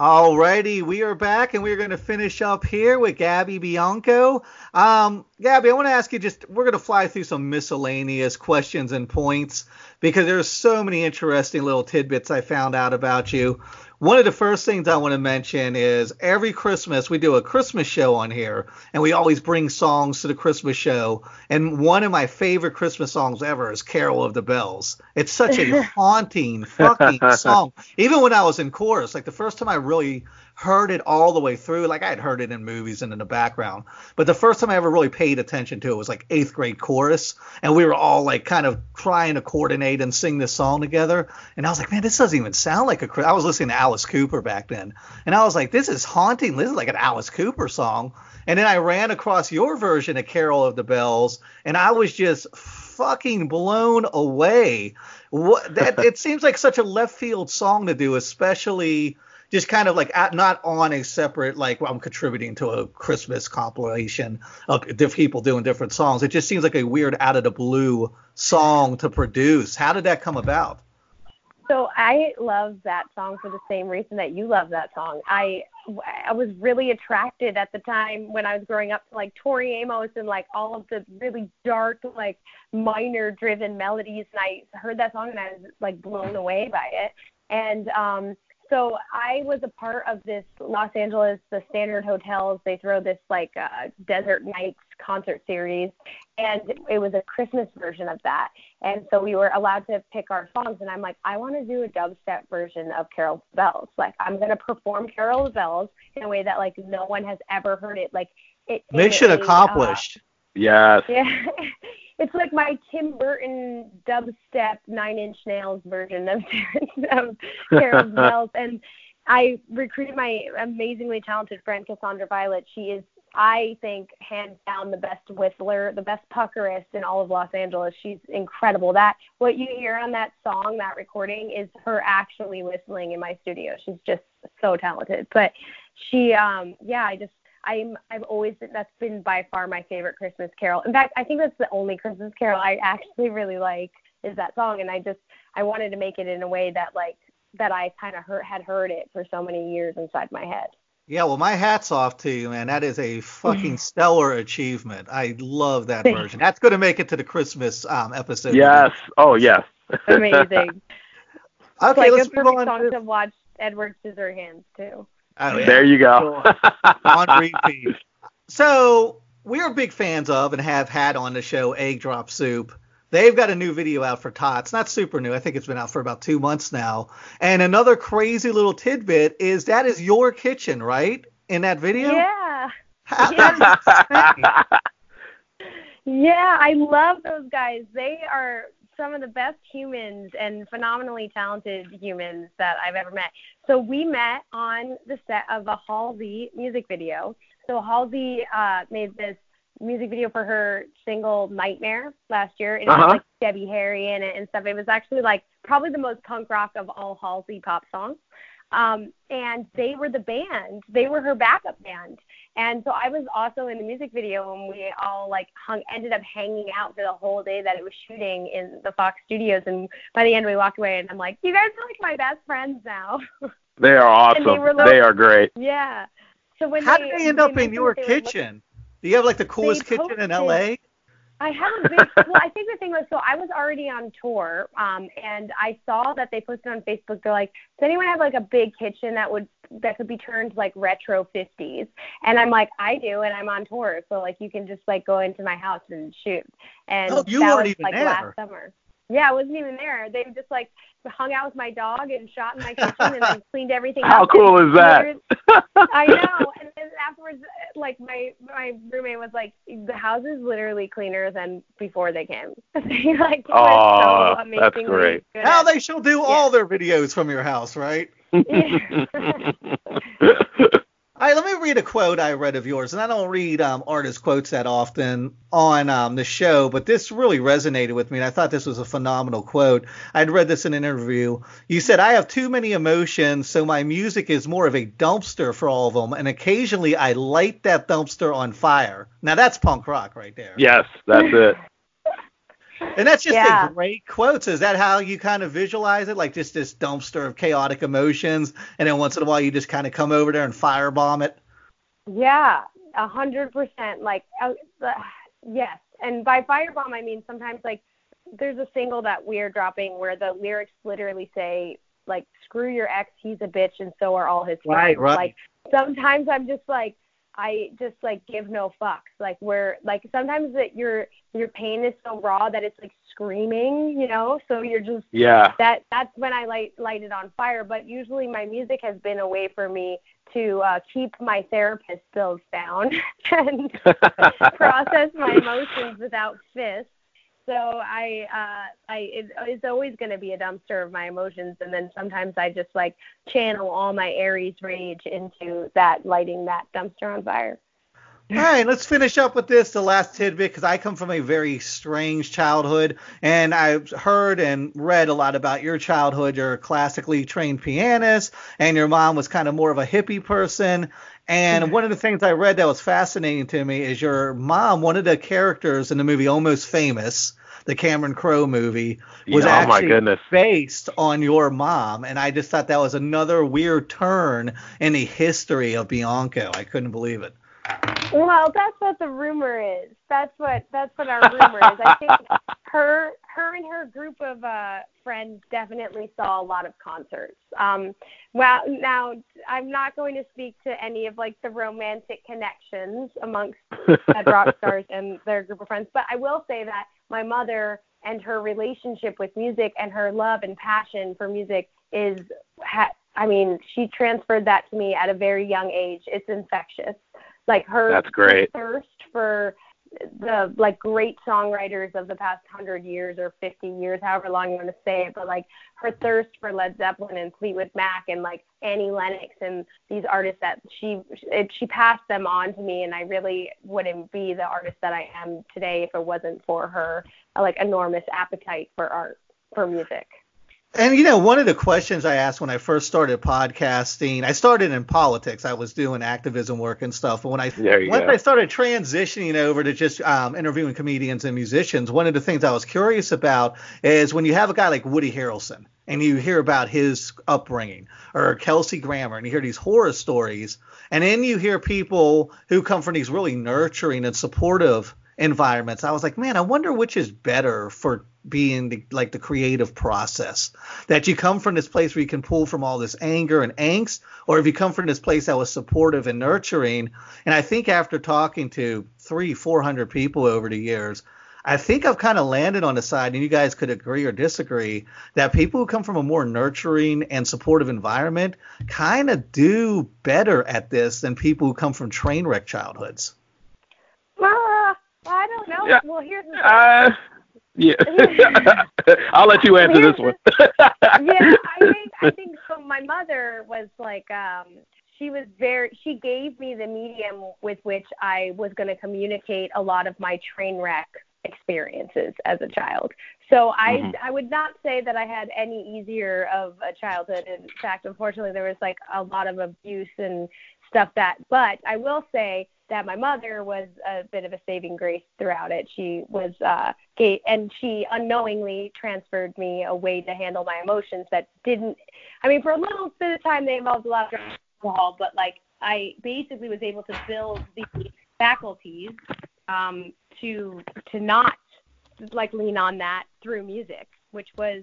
Alrighty, we are back and we're going to finish up here with Gabby Bianco. Um, Gabby, I want to ask you just, we're going to fly through some miscellaneous questions and points because there's so many interesting little tidbits I found out about you. One of the first things I want to mention is every Christmas we do a Christmas show on here, and we always bring songs to the Christmas show. And one of my favorite Christmas songs ever is "Carol of the Bells." It's such a haunting fucking song. Even when I was in chorus, like the first time I really heard it all the way through, like I had heard it in movies and in the background, but the first time I ever really paid attention to it was like eighth grade chorus, and we were all like kind of trying to coordinate and sing this song together. And I was like, man, this doesn't even sound like a. Chris-" I was listening to Alice Cooper back then, and I was like, this is haunting. This is like an Alice Cooper song. And then I ran across your version of Carol of the Bells, and I was just fucking blown away. What that it seems like such a left field song to do, especially just kind of like at, not on a separate like I'm contributing to a Christmas compilation of people doing different songs. It just seems like a weird out of the blue song to produce. How did that come about? So I love that song for the same reason that you love that song. I I was really attracted at the time when I was growing up to like Tori Amos and like all of the really dark like minor driven melodies and I heard that song and I was like blown away by it. And um so I was a part of this Los Angeles, the Standard Hotels. They throw this like uh, Desert Nights concert series, and it was a Christmas version of that. And so we were allowed to pick our songs, and I'm like, I want to do a dubstep version of Carol Bells. Like I'm gonna perform Carol Bells in a way that like no one has ever heard it. Like it. Mission it, uh, accomplished. Yes. yeah. It's like my Tim Burton dubstep Nine Inch Nails version of, of Carol's Bells. And I recruited my amazingly talented friend Cassandra Violet. She is, I think, hands down the best whistler, the best puckerist in all of Los Angeles. She's incredible. That what you hear on that song, that recording, is her actually whistling in my studio. She's just so talented. But she, um, yeah, I just I'm I've always that's been by far my favorite Christmas carol. In fact, I think that's the only Christmas carol I actually really like is that song and I just I wanted to make it in a way that like that I kind of heard had heard it for so many years inside my head. Yeah, well, my hat's off to you, man. That is a fucking stellar achievement. I love that version. That's going to make it to the Christmas um, episode. Yes. Oh, yes. Amazing. Okay, like let's a move perfect on. song To, to watch Edward Scissorhands too. Oh, yeah. There you go. on repeat. So we're big fans of and have had on the show Egg Drop Soup. They've got a new video out for Tots. Not super new. I think it's been out for about two months now. And another crazy little tidbit is that is your kitchen, right? In that video? Yeah. Yeah. Yeah, I love those guys. They are some of the best humans and phenomenally talented humans that I've ever met. So we met on the set of a Halsey music video. So Halsey uh, made this music video for her single Nightmare last year, it Uh-huh. had like Debbie Harry in it and stuff. It was actually like probably the most punk rock of all Halsey pop songs. Um, and they were the band. They were her backup band. And so I was also in the music video and we all like hung ended up hanging out for the whole day that it was shooting in the Fox studios and by the end we walked away and I'm like, You guys are like my best friends now. They are awesome. They were they are great. yeah. So when How they, did they end they up in your that they were looking- kitchen? Do you have like the coolest kitchen in posted- LA? I have a big. well, I think the thing was, so I was already on tour, um, and I saw that they posted on Facebook. They're like, "Does anyone have like a big kitchen that would that could be turned like retro 50s?" And I'm like, "I do," and I'm on tour, so like you can just like go into my house and shoot. And Oh, you that weren't was even like there. last summer. Yeah, I wasn't even there. They just like hung out with my dog and shot in my kitchen and then cleaned everything How up. cool is that? I know. And then afterwards, like my my roommate was like, the house is literally cleaner than before they came. They, like it Aw, was so that's great. good Now at- they shall do all their videos from your house, right? All right, let me read a quote I read of yours, and I don't read um, artist quotes that often on um, the show, but this really resonated with me, and I thought this was a phenomenal quote. I'd read this in an interview. You said, "I have too many emotions, so my music is more of a dumpster for all of them, and occasionally I light that dumpster on fire." Now that's punk rock right there. yes, that's it. And that's just Yeah. a great quote. So is that how you kind of visualize it? Like just this dumpster of chaotic emotions, and then once in a while you just kind of come over there and firebomb it? Yeah, a hundred percent. Like, uh, uh, yes. And by firebomb, I mean sometimes like there's a single that we're dropping where the lyrics literally say like "Screw your ex, he's a bitch, and so are all his friends." Right, friends." right. Like sometimes I'm just like I just like give no fucks. Like where like sometimes that your your pain is so raw that it's like screaming, you know. So you're just Yeah. that that's when I light light it on fire. But usually my music has been a way for me to uh, keep my therapist bills down and process my emotions without fists. So I uh, I it, it's always going to be a dumpster of my emotions, and then sometimes I just like channel all my Aries rage into that lighting that dumpster on fire. All right, let's finish up with this, the last tidbit, because I come from a very strange childhood, and I've heard and read a lot about your childhood. You're a classically trained pianist, and your mom was kind of more of a hippie person. And one of the things I read that was fascinating to me is your mom, one of the characters in the movie Almost Famous, the Cameron Crowe movie, was Yeah, oh my actually goodness. based on your mom. And I just thought that was another weird turn in the history of Bianco. I couldn't believe it. Well, that's what the rumor is. That's what that's what our rumor is. I think her her and her group of uh friends definitely saw a lot of concerts. Um well now I'm not going to speak to any of like the romantic connections amongst said rock stars and their group of friends, but I will say that my mother and her relationship with music and her love and passion for music is ha- I mean, she transferred that to me at a very young age. It's infectious. Like her, That's great. thirst for the like great songwriters of the past hundred years or fifty years, however long you want to say it, but like her thirst for Led Zeppelin and Fleetwood Mac and like Annie Lennox and these artists that she she passed them on to me, and I really wouldn't be the artist that I am today if it wasn't for her like enormous appetite for art for music. And you know, one of the questions I asked when I first started podcasting, I started in politics. I was doing activism work and stuff. But when I once go. I started transitioning over to just um, interviewing comedians and musicians, one of the things I was curious about is when you have a guy like Woody Harrelson and you hear about his upbringing, or Kelsey Grammer, and you hear these horror stories, and then you hear people who come from these really nurturing and supportive environments. I was like, man, I wonder which is better for being the, like the creative process. That you come from this place where you can pull from all this anger and angst, or if you come from this place that was supportive and nurturing. And I think after talking to three, four hundred people over the years, I think I've kind of landed on the side, and you guys could agree or disagree, that people who come from a more nurturing and supportive environment kind of do better at this than people who come from train wreck childhoods. Ah, I don't know. Yeah. Well, here's the thing. Uh, yeah. I'll let you answer this one. yeah, I think I think so. My mother was like, um, she was very she gave me the medium with which I was going to communicate a lot of my train wreck experiences as a child. So I Mhm. I would not say that I had any easier of a childhood. In fact, unfortunately, there was like a lot of abuse and stuff that. But I will say that my mother was a bit of a saving grace throughout it. She was uh gay and she unknowingly transferred me a way to handle my emotions that didn't I mean for a little bit of time they involved a lot of drugs alcohol, but like I basically was able to build the faculties um to to not like lean on that through music, which was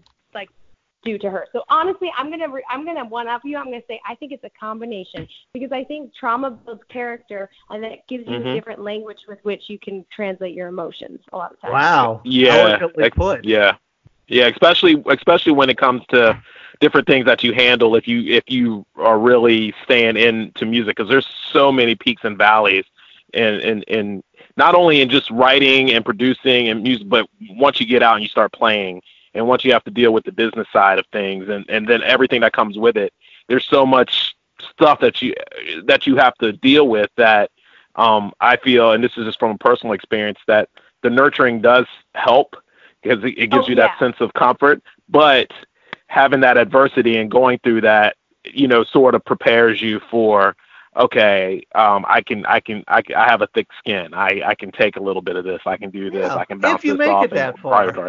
like due to her. So honestly, I'm gonna re- I'm gonna one up you. I'm gonna say I think it's a combination because I think trauma builds character and that gives you Mhm. a different language with which you can translate your emotions a lot of times. Wow. Yeah, ex- put. yeah, yeah. Especially especially when it comes to different things that you handle if you if you are really staying into music because there's so many peaks and valleys and and and not only in just writing and producing and music but once you get out and you start playing and once you have to deal with the business side of things and and then everything that comes with it there's so much stuff that you that you have to deal with that um I feel and this is just from a personal experience that the nurturing does help because it, it gives Oh, you that yeah. sense of comfort but having that adversity and going through that you know sort of prepares you for okay um i can i can i, I have a thick skin i i can take a little bit of this i can do this Yeah, i can bounce if you this make off it that far.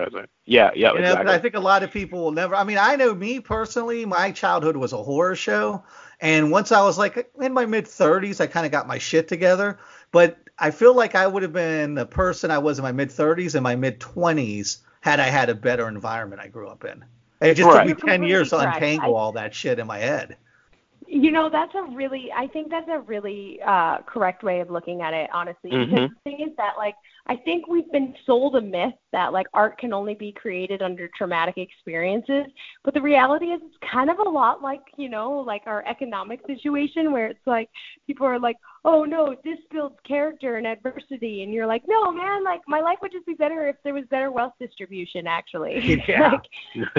yeah yeah You know, exactly but I think a lot of people will never. I mean, I know me personally, my childhood was a horror show, and once I was like in my mid 30s, I kind of got my shit together. But I feel like I would have been the person I was in my mid 30s and my mid 20s had I had a better environment I grew up in. It just Right. took me 10 years to untangle I- all that shit in my head. You know, that's a really, I think that's a really uh, correct way of looking at it, honestly. Because Mhm. the thing is that, like, I think we've been sold a myth that, like, art can only be created under traumatic experiences. But the reality is, it's kind of a lot like, you know, like our economic situation where it's like people are like, oh no, this builds character and adversity. And you're like, no, man, like, my life would just be better if there was better wealth distribution, actually. Yeah. like,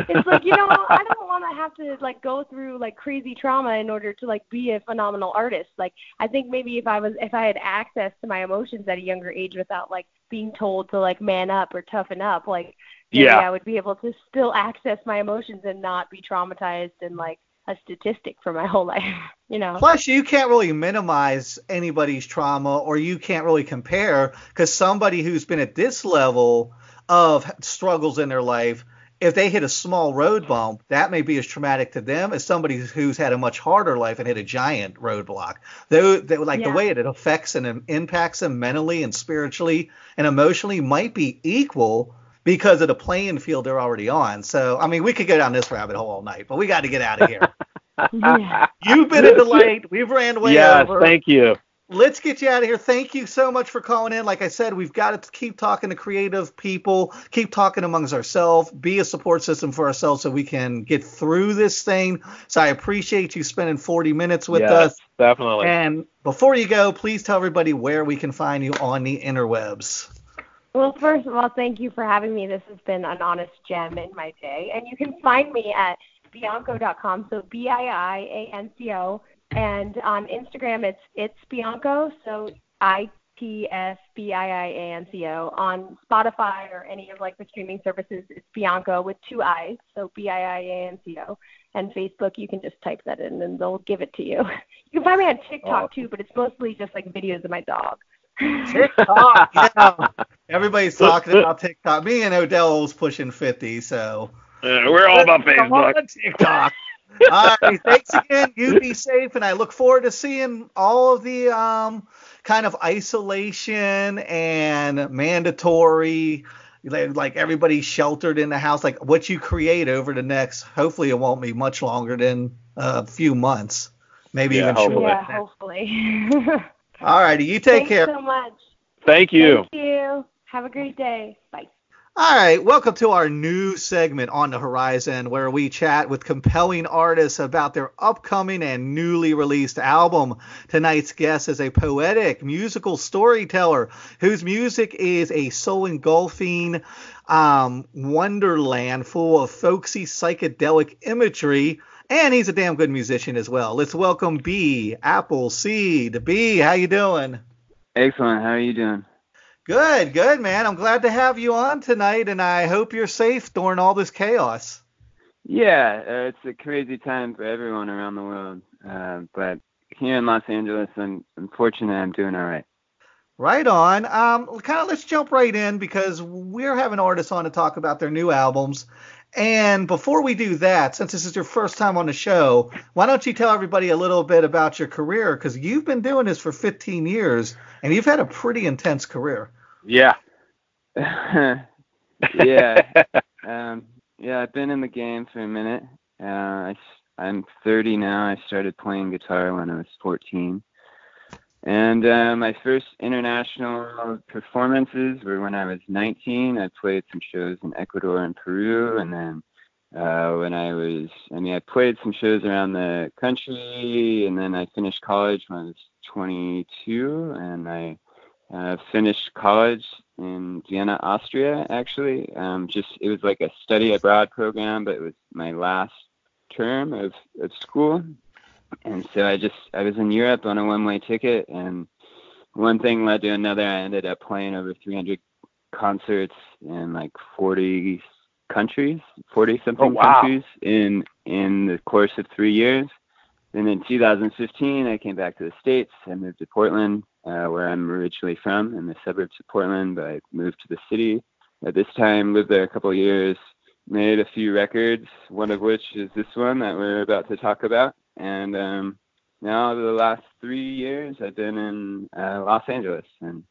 it's like you know i don't want to have to like go through like crazy trauma in order to like be a phenomenal artist like i think maybe if i was if i had access to my emotions at a younger age without like being told to like man up or toughen up like maybe Yeah. i would be able to still access my emotions and not be traumatized and like a statistic for my whole life you know Plus, you can't really minimize anybody's trauma, or you can't really compare because somebody who's been at this level of struggles in their life, if they hit a small road bump, that may be as traumatic to them as somebody who's had a much harder life and hit a giant roadblock. Though, like the Yeah. way it affects and impacts them mentally and spiritually and emotionally might be equal because of the playing field they're already on. So, I mean, we could go down this rabbit hole all night, but we got to get out of here. yeah. You've been a delight. We've ran way yes over. thank you Let's get you out of here. Thank you so much for calling in. Like I said, we've got to keep talking to creative people, keep talking amongst ourselves, be a support system for ourselves so we can get through this thing. So I appreciate you spending 40 minutes with yes us. definitely And before you go, please tell everybody where we can find you on the interwebs. Well, first of all, thank you for having me. This has been an honest gem in my day. And you can find me at bianco.com, so B I I A N C O. And on Instagram, it's it's Bianco, so I P S B I I A N C O. On Spotify or any of like the streaming services, it's Bianco with two I's, so B I I A N C O. And Facebook, you can just type that in and they'll give it to you. You can find me on TikTok too, but it's mostly just like videos of my dog. TikTok. yeah. Everybody's talking about TikTok. Me and Odell's pushing 50, so. Yeah, we're all about Come facebook on, TikTok. all right, thanks again. You be safe, and I look forward to seeing all of the um kind of isolation and mandatory, like like everybody sheltered in the house, like what you create over the next. Hopefully, it won't be much longer than a few months, maybe Yeah, even hopefully. shorter. Yeah, hopefully. All righty, you take Thanks care. so much. thank you Thank you. Have a great day. Bye. All right, welcome to our new segment on the horizon where we chat with compelling artists about their upcoming and newly released album. Tonight's guest is a poetic musical storyteller whose music is a soul engulfing um, wonderland full of folksy psychedelic imagery. And he's a damn good musician as well. Let's welcome B Appleseed. B, how you doing? Excellent. How are you doing? Good, good, man. I'm glad to have you on tonight, and I hope you're safe during all this chaos. Yeah, uh, it's a crazy time for everyone around the world. Uh, but here in Los Angeles, I'm, I'm fortunate I'm doing all right. Right on. Um, kind of let's jump right in because we're having artists on to talk about their new albums. And before we do that, since this is your first time on the show, why don't you tell everybody a little bit about your career? Because you've been doing this for 15 years and you've had a pretty intense career. Yeah. yeah. um, yeah, I've been in the game for a minute. Uh, I, I'm 30 now. I started playing guitar when I was 14. And uh, my first international performances were when I was 19. I played some shows in Ecuador and Peru. And then uh, when I was, I mean, I played some shows around the country. And then I finished college when I was 22. And I uh, finished college in Vienna, Austria. Actually, um, just it was like a study abroad program, but it was my last term of, of school, and so I just I was in Europe on a one-way ticket, and one thing led to another. I ended up playing over 300 concerts in like 40 countries, 40 something oh, wow. countries in in the course of three years. And in 2015, I came back to the States. I moved to Portland, uh, where I'm originally from, in the suburbs of Portland. But I moved to the city. At this time, lived there a couple years, made a few records, one of which is this one that we're about to talk about. And um, now, the last three years, I've been in uh, Los Angeles, and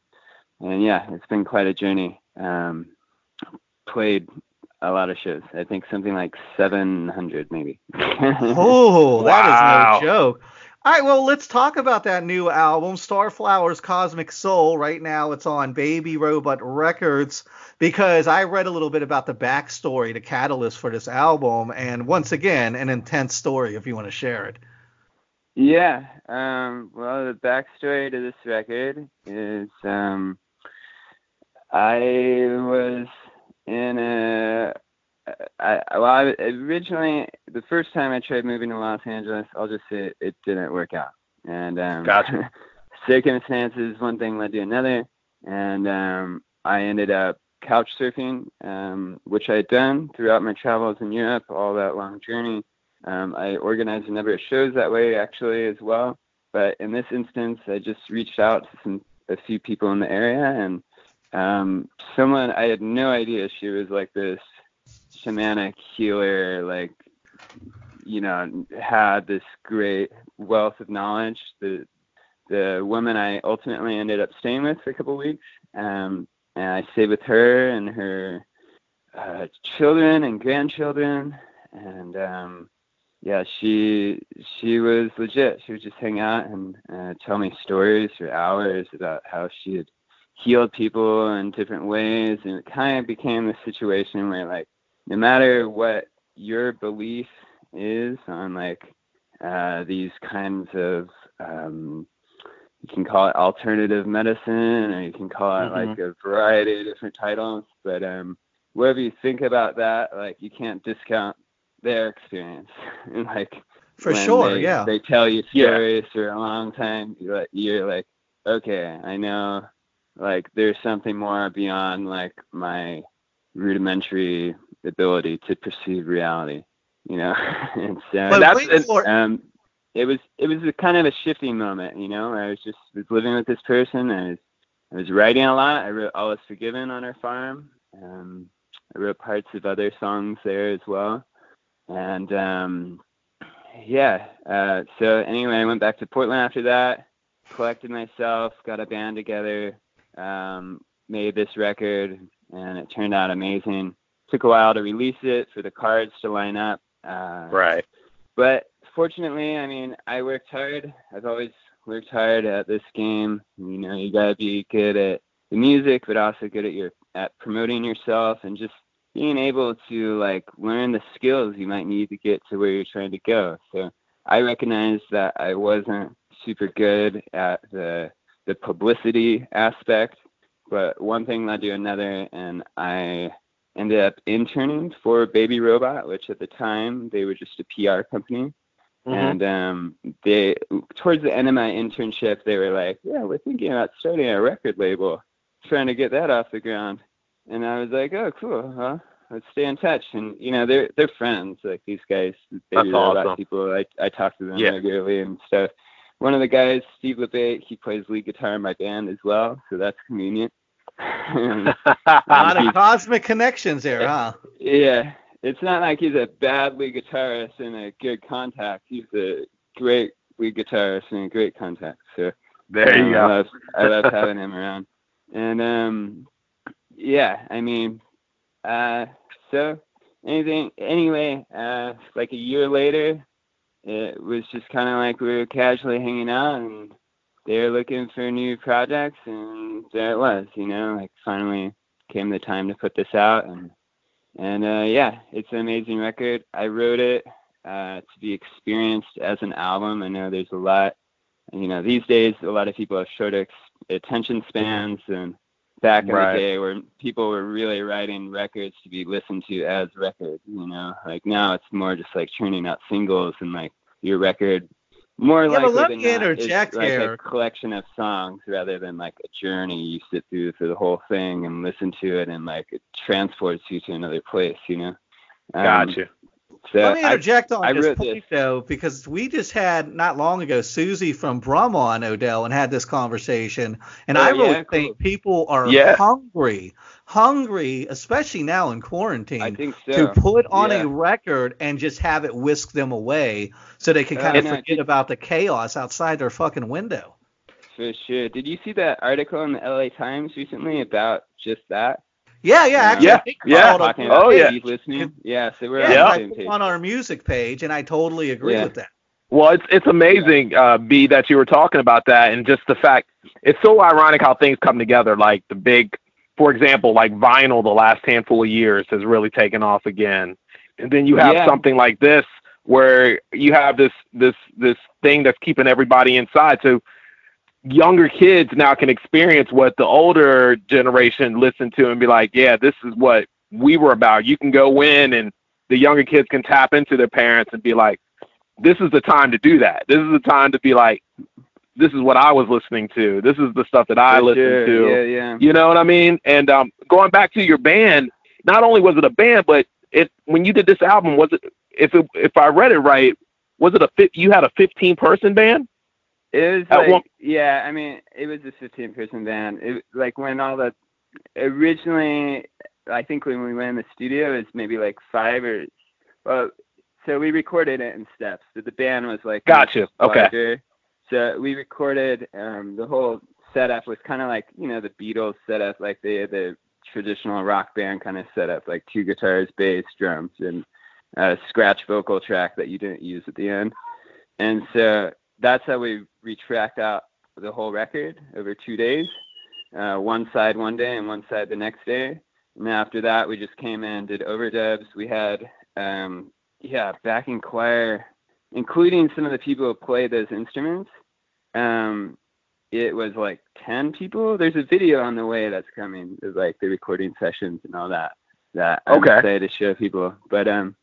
and yeah, it's been quite a journey. Um, played a lot of shows. I think something like 700 maybe. oh, that wow. is no joke. All right, well, let's talk about that new album, Starflower's Cosmic Soul. Right now, it's on Baby Robot Records because I read a little bit about the backstory, the catalyst for this album, and once again, an intense story if you want to share it. Yeah, um, well, the backstory to this record is um, I was in a I, well, I, originally the first time I tried moving to Los Angeles, I'll just say it, it didn't work out, and um, gotcha. circumstances, one thing led to another, and um, I ended up couch surfing, um, which I had done throughout my travels in Europe, all that long journey. Um, I organized a number of shows that way actually as well, but in this instance, I just reached out to some a few people in the area and um, someone I had no idea she was like this shamanic healer, like you know, had this great wealth of knowledge. The the woman I ultimately ended up staying with for a couple of weeks, um, and I stayed with her and her uh, children and grandchildren, and um, yeah, she she was legit. She would just hang out and uh, tell me stories for hours about how she had healed people in different ways, and it kind of became the situation where like no matter what your belief is on like uh, these kinds of um, you can call it alternative medicine or you can call it mm-hmm. like a variety of different titles but um whatever you think about that like you can't discount their experience and like for sure they, yeah they tell you stories yeah. for a long time you're like, you're like okay i know like there's something more beyond like my rudimentary ability to perceive reality, you know. and so but that's for- um, it was it was a kind of a shifting moment, you know. I was just was living with this person. I was I was writing a lot. I wrote "All Is Forgiven" on our farm. Um, I wrote parts of other songs there as well. And um, yeah, uh, so anyway, I went back to Portland after that, collected myself, got a band together, um, made this record, and it turned out amazing took a while to release it for the cards to line up. Uh, right. But fortunately, I mean, I worked hard. I've always worked hard at this game. You know, you gotta be good at the music, but also good at your at promoting yourself and just being able to like learn the skills you might need to get to where you're trying to go. So I recognized that I wasn't super good at the the publicity aspect, but one thing led to another, and I ended up interning for Baby Robot, which at the time they were just a PR company. Mhm. And um, they, towards the end of my internship, they were like, "Yeah, we're thinking about starting a record label, trying to get that off the ground." And I was like, "Oh, cool, huh? Let's stay in touch." And you know, they're they're friends, like these guys, Baby That's Robot awesome. people. I I talk to them Yeah. regularly and stuff. One of the guys, Steve LeBate, he plays lead guitar in my band as well, so that's convenient. And, A lot of cosmic connections there, huh? yeah, it's not like he's a bad lead guitarist and a good contact. He's a great lead guitarist and a great contact. So there you um, I go. love, I love having him around. And um, yeah, I mean, uh, so anything anyway, uh, like a year later, it was just kind of like we were casually hanging out and they were looking for new projects and there it was, you know, like finally came the time to put this out and and uh, yeah, it's an amazing record. I wrote it uh, to be experienced as an album. I know there's a lot, you know, these days a lot of people have short ex- attention spans, and back in Right. the day where people were really writing records to be listened to as records, you know, like now it's more just like churning out singles and like your record. More Yeah, likely than not, interject it's like a collection of songs rather than like a journey you sit through for the whole thing and listen to it and like it transports you to another place, you know. Um, Gotcha. So Let me I- interject on I this point this. though, because we just had not long ago Susie from Brum on Odell and had this conversation, and Oh, I really yeah, cool. think people are Yeah. hungry, hungry, especially now in quarantine, I think to put on Yeah. a record and just have it whisk them away, so they can uh, kind of forget did- about the chaos outside their fucking window. For sure. Did you see that article in the LA Times recently about just that? Yeah, yeah, actually, Yeah, they yeah. called Talking up- Oh, yeah. Steve listening. Yeah, so we're yeah, on Yeah. the I same put page. on our music page, and I totally agree Yeah. with that. Well, it's it's amazing, uh, B, that you were talking about that, and just the fact it's so ironic how things come together. Like the big, for example, like vinyl, the last handful of years has really taken off again, and then you have Yeah. something like this where you have this this this thing that's keeping everybody inside. So younger kids now can experience what the older generation listened to and be like, yeah, this is what we were about. You can go in and the younger kids can tap into their parents and be like, this is the time to do that. This is the time to be like, this is what I was listening to. This is the stuff that I For listened sure. to. Yeah, yeah. You know what I mean? And um, going back to your band, not only was it a band, but it when you did this album, was it if it, if I read it right, was it a? You had a 15 person band? It was At like, one- yeah, I mean, it was a 15 person band. It like when all the originally, I think when we went in the studio, it was maybe like five or, well, so we recorded it in steps. So the band was like Gotcha. Okay. So we recorded um, the whole setup was kind of like you know the Beatles setup, like the the traditional rock band kind of setup, like two guitars, bass, drums, and a scratch vocal track that you didn't use at the end. And so that's how we retracked out the whole record over two days, uh, one side one day and one side the next day. And after that, we just came in and did overdubs. We had, um, yeah, backing choir, including some of the people who played those instruments. Um, it was like 10 people. There's a video on the way that's coming of like the recording sessions and all that. That I'm Okay. excited to show people. But um,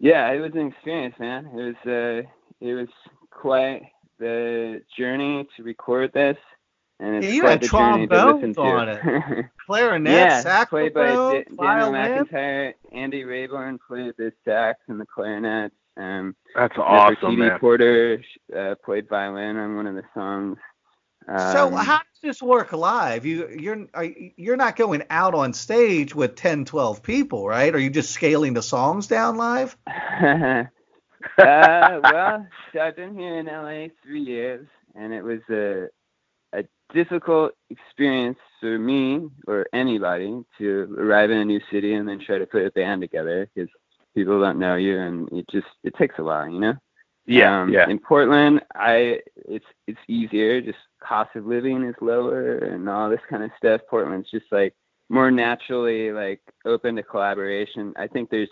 yeah, it was an experience, man. It was uh, it was quite the journey to record this, and it's Yeah, you quite had the journey to listen on to. Clarinet, yeah, played by saxophone, Da- Daniel. McIntyre, Andy Rayburn played the sax and the clarinet. Um, That's Nefertiti Porter uh, played violin on one of the songs. So Um, how does this work live? You you're are, you're not going out on stage with 10, 12 people, right? Are you just scaling the songs down live? uh, well, so I've been here in LA three years, and it was a a difficult experience for me or anybody to arrive in a new city and then try to put a band together because people don't know you, and it just it takes a while, you know. Yeah, Um, yeah. In Portland, I it's it's easier. Just cost of living is lower and all this kind of stuff. Portland's just like more naturally like open to collaboration. I think there's,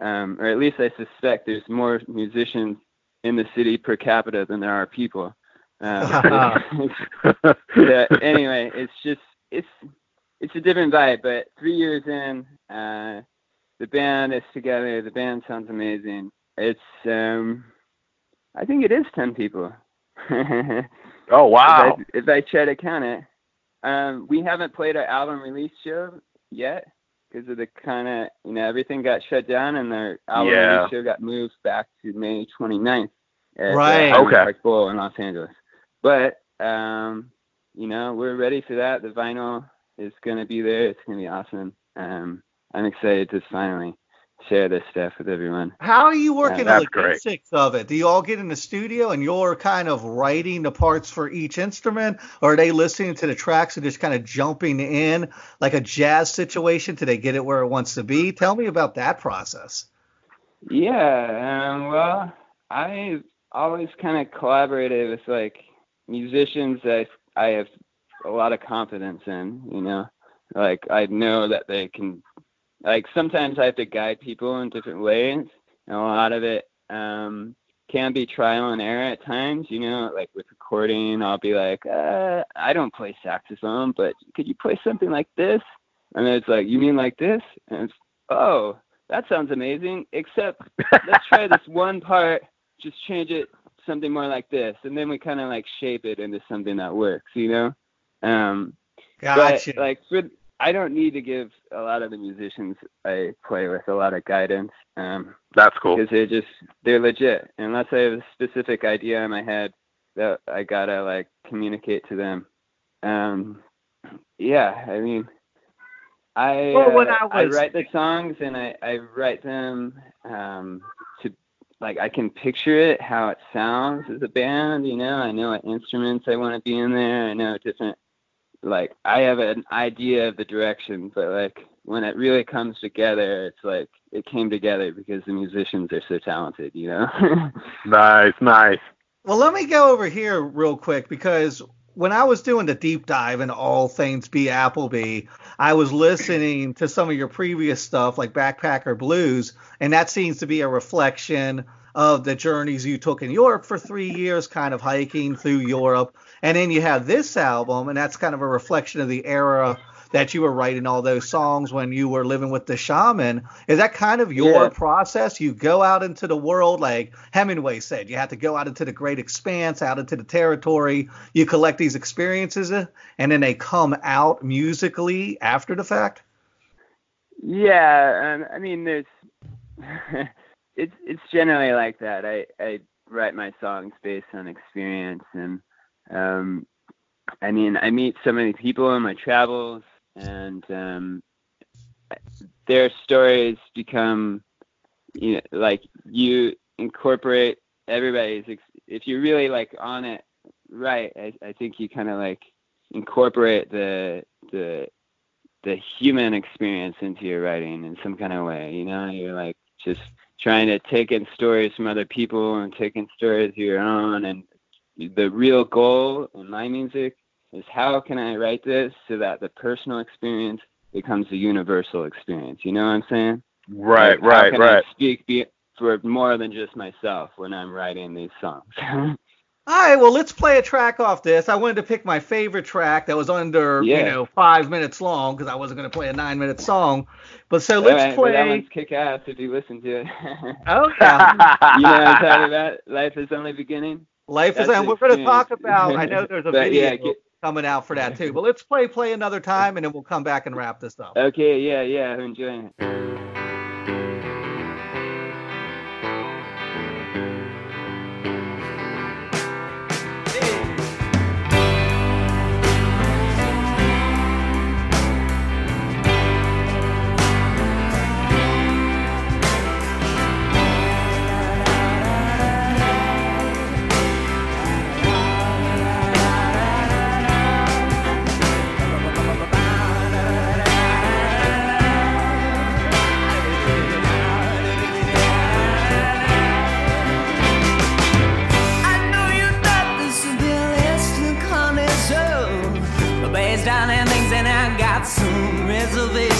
um, or at least I suspect there's more musicians in the city per capita than there are people. Um, yeah, anyway, it's just it's it's a different vibe. But three years in, uh, the band is together. The band sounds amazing. It's um, I think it is ten people. oh wow! If I, if I try to count it, um, we haven't played our album release show yet because of the kind of you know everything got shut down and our album Yeah. release show got moved back to May 29th at Right. the Highland Okay. Park Bowl in Los Angeles. But um, you know we're ready for that. The vinyl is gonna be there. It's gonna be awesome. Um, I'm excited to finally share this stuff with everyone. How are you working that's the great. of it? Do you all get in the studio and you're kind of writing the parts for each instrument, or are they listening to the tracks and just kind of jumping in like a jazz situation Do they get it where it wants to be? Tell me about that process. Yeah, um, well, I always kind of collaborated with like musicians that I have a lot of confidence in, you know. Like I know that they can like sometimes I have to guide people in different ways. And a lot of it um can be trial and error at times, you know, like with recording I'll be like, uh, I don't play saxophone, but could you play something like this? And then it's like, You mean like this? And it's oh, that sounds amazing, except let's try this one part, just change it something more like this, and then we kind of like shape it into something that works, you know. Um, Gotcha. but like for I don't need to give a lot of the musicians I play with a lot of guidance, um, That's cool. because they're just they're legit. Unless I have a specific idea in my head that I gotta like communicate to them. Um, yeah, I mean, I Well, when uh, I was- write the songs and I I write them um, to like I can picture it how it sounds as a band. You know, I know what instruments I want to be in there. I know different like I have an idea of the direction, but like when it really comes together, it's like it came together because the musicians are so talented, you know. Nice, nice. Well, let me go over here real quick because when I was doing the deep dive into all things B Appleby, I was listening to some of your previous stuff like Backpacker Blues, and that seems to be a reflection of the journeys you took in Europe for three years, kind of hiking through Europe. And then you have this album, and that's kind of a reflection of the era that you were writing all those songs when you were living with the shaman. Is that kind of your Yeah. process? You go out into the world, like Hemingway said, you have to go out into the great expanse, out into the territory. You collect these experiences, and then they come out musically after the fact. Yeah, um, I mean, there's it's it's generally like that. I I write my songs based on experience, and um, I mean, I meet so many people in my travels, and um, their stories become, you know, like you incorporate everybody's. Ex- if you're really like on it right, I I think you kind of like incorporate the the the human experience into your writing in some kind of way. You know, you're like just trying to take in stories from other people and taking stories of your own. And the real goal in my music is how can I write this so that the personal experience becomes a universal experience. You know what I'm saying? Right, Like, how right, can right. I speak be- for more than just myself when I'm writing these songs. All right, well, let's play a track off this. I wanted to pick my favorite track that was under, you know, five minutes long because I wasn't going to play a nine minute song. But so let's right, well, that play. one's kick ass if you listen to it. Oh, yeah. you know what I'm talking about? Life is only beginning. Life is, only. we're going to talk about. I know there's a But, video yeah, get- coming out for that too. But let's play play another time, and then we'll come back and wrap this up. Okay, yeah, yeah, I'm enjoying it.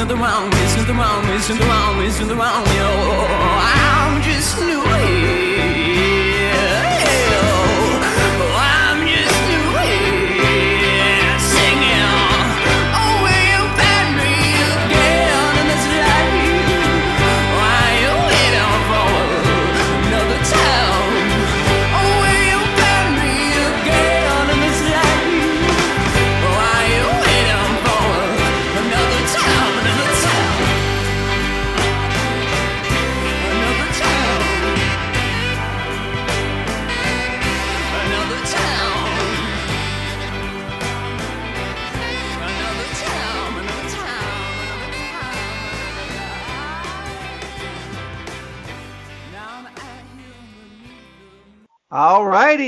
nothing wrong, there's nothing wrong, there's nothing wrong, there's nothing wrong, yo. I'm just new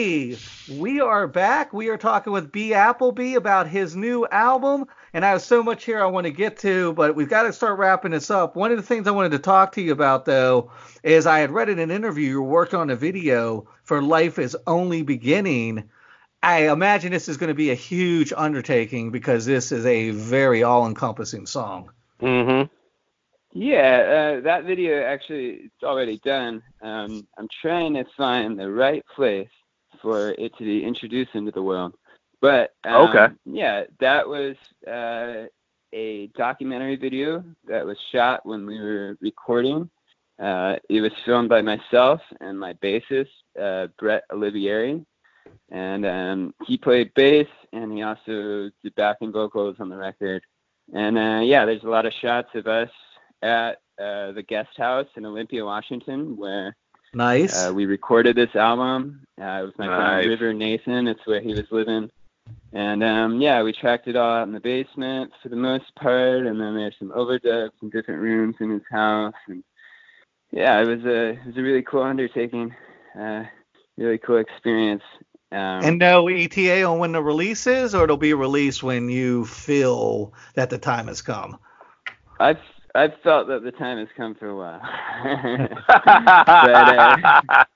Alrighty, we are back. We are talking with B. Appleby about his new album, and I have so much here I want to get to, but we've got to start wrapping this up. One of the things I wanted to talk to you about, though, is I had read in an interview you worked on a video for Life is Only Beginning. I imagine this is going to be a huge undertaking because this is a very all-encompassing song. Mm-hmm. Yeah, uh, that video actually it's already done. Um, I'm trying to find the right place for it to be introduced into the world. But um, Okay. yeah, that was uh, a documentary video that was shot when we were recording. Uh, it was filmed by myself and my bassist, uh, Brett Olivieri, and um, he played bass and he also did backing vocals on the record. And uh, yeah, there's a lot of shots of us at uh, the guest house in Olympia, Washington, where Nice. uh, we recorded this album. Uh, was my Nice. friend River Nathan. It's where he was living. And um, yeah, we tracked it all out in the basement for the most part, and then there's some overdubs in different rooms in his house. And yeah, it was a it was a really cool undertaking, uh, really cool experience. Um, and no ETA on when the release is, or it'll be released when you feel that the time has come. I've I've felt that the time has come for a while, but uh,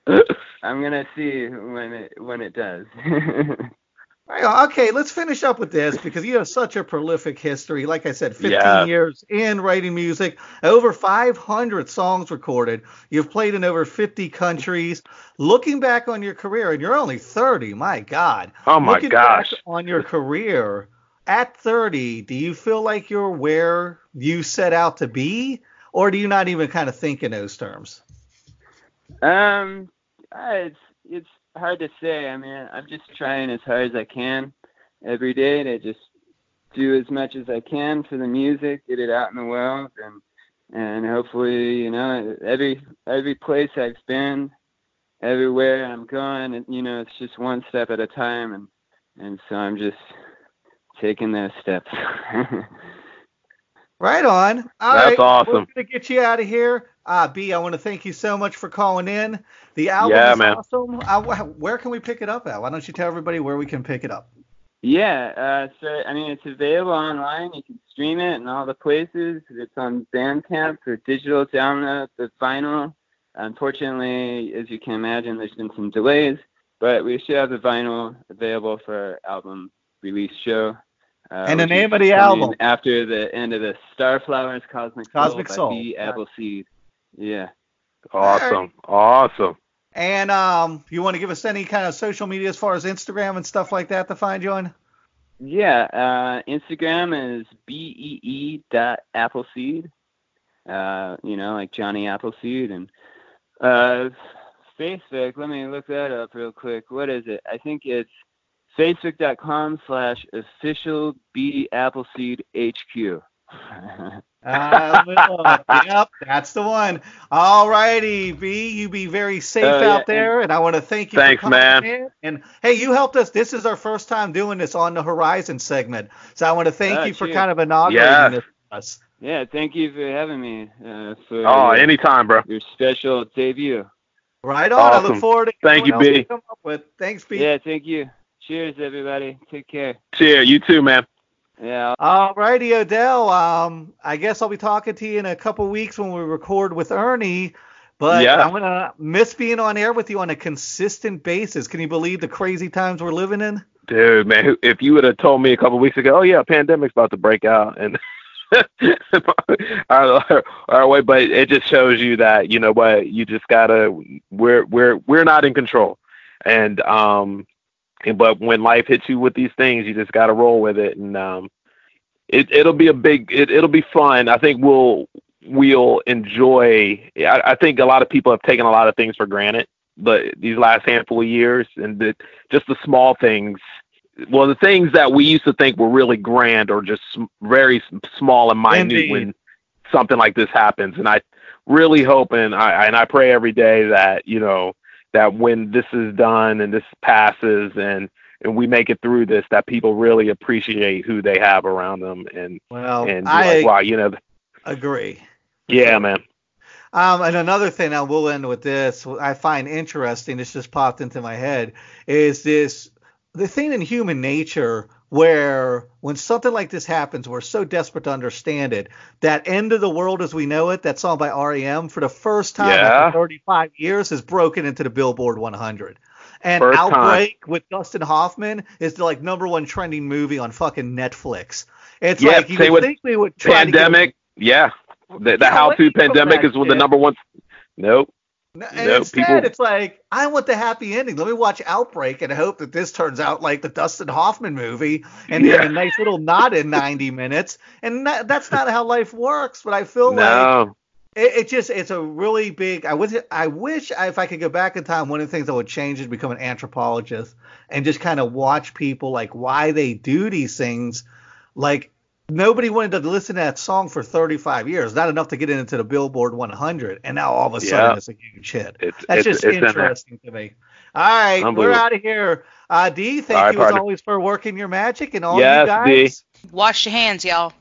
I'm gonna see when it when it does. Okay, let's finish up with this because you have such a prolific history. Like I said, 15 Yeah. years in writing music, over 500 songs recorded. You've played in over 50 countries. Looking back on your career, and you're only 30, my God. Oh my Looking gosh. back on your career, at 30, do you feel like you're where you set out to be, or do you not even kind of think in those terms? Um, it's it's hard to say. I mean, I'm just trying as hard as I can every day to just do as much as I can for the music, get it out in the world, and and hopefully, you know, every every place I've been, everywhere I'm going, you know, it's just one step at a time, and and so I'm just taking those steps. Right on. All That's right, awesome. We're gonna get you out of here. Uh, B, I want to thank you so much for calling in. The album Yeah, is man. awesome. Uh, where can we pick it up at? Why don't you tell everybody where we can pick it up? Yeah, uh, so I mean, it's available online. You can stream it in all the places. It's on Bandcamp for digital download. The vinyl, unfortunately, as you can imagine, there's been some delays, but we should have the vinyl available for our album release show. Uh, And the name of the album? after the end of the Starflowers Cosmic, Cosmic Soul, Soul. by B. Appleseed. Yeah. Awesome. Awesome. And um, you want to give us any kind of social media as far as Instagram and stuff like that to find you on? Yeah, uh, Instagram is bee dot appleseed. uh, you know, like Johnny Appleseed and uh, Facebook. Let me look that up real quick. What is it? I think it's facebook.com slash official B Appleseed HQ. Uh, yep, that's the one. All righty, B, you be very safe Oh, yeah, out there, and, I want to thank you. Thanks, for coming man. in. And hey, you helped us. This is our first time doing this on the Horizon segment, so I want to thank Oh, you for kind of inaugurating Yes. this for us. Yeah, thank you for having me uh, for Oh, your, anytime, bro. your special debut. Right on. I look forward to Thank you, what B. you Come up with. Thanks, B. Yeah, thank you. Cheers, everybody. Take care. Cheer. You too, man. Yeah, All righty, Odell. Um, I guess I'll be talking to you in a couple weeks when we record with Ernie. But Yeah. I'm gonna miss being on air with you on a consistent basis. Can you believe the crazy times we're living in? Dude, man, if you would have told me a couple weeks ago, oh yeah, pandemic's about to break out, and our, our way, but it just shows you that you know what, you just gotta, we're we're we're not in control, and um, and, but when life hits you with these things, you just gotta roll with it, and um, it it'll be a big, it it'll be fun. I think we'll we'll enjoy. I, I think a lot of people have taken a lot of things for granted, but these last handful of years, and the, just the small things well, the things that we used to think were really grand are just very small and minute Indeed. when something like this happens. And I really hope and I and I pray every day that you know that when this is done and this passes and and we make it through this, that people really appreciate who they have around them and Well, and I like, wow, you know, agree. yeah, man, Um, and another thing, I will end with this. I find interesting. This just popped into my head. Is this the thing in human nature where when something like this happens, we're so desperate to understand it. That end of the world as we know it, that song by REM, for the first time Yeah. after 35 years, has broken into the Billboard 100. And First time. Outbreak with Dustin Hoffman is the like number one trending movie on fucking Netflix. It's Yeah, like you same would think we would try to get pandemic, yeah, the, the how-to pandemic is the number one. Nope. No, And No, instead, people- it's like I want the happy ending. Let me watch Outbreak and hope that this turns out like the Dustin Hoffman movie and Yeah. a nice little knot in 90 minutes. And that, that's not how life works. But I feel like it, it just it's a really big. I wish I wish I, if I could go back in time, one of the things I would change is become an anthropologist and just kind of watch people like why they do these things. Like nobody wanted to listen to that song for 35 years, not enough to get it into the Billboard 100, and now all of a sudden Yeah. it's a huge hit. It's That's it's, just it's in interesting to me. All right, we're out of here. Uh, D, thank All right, you as always for working your magic and all Yes, you guys. Wash your hands, y'all.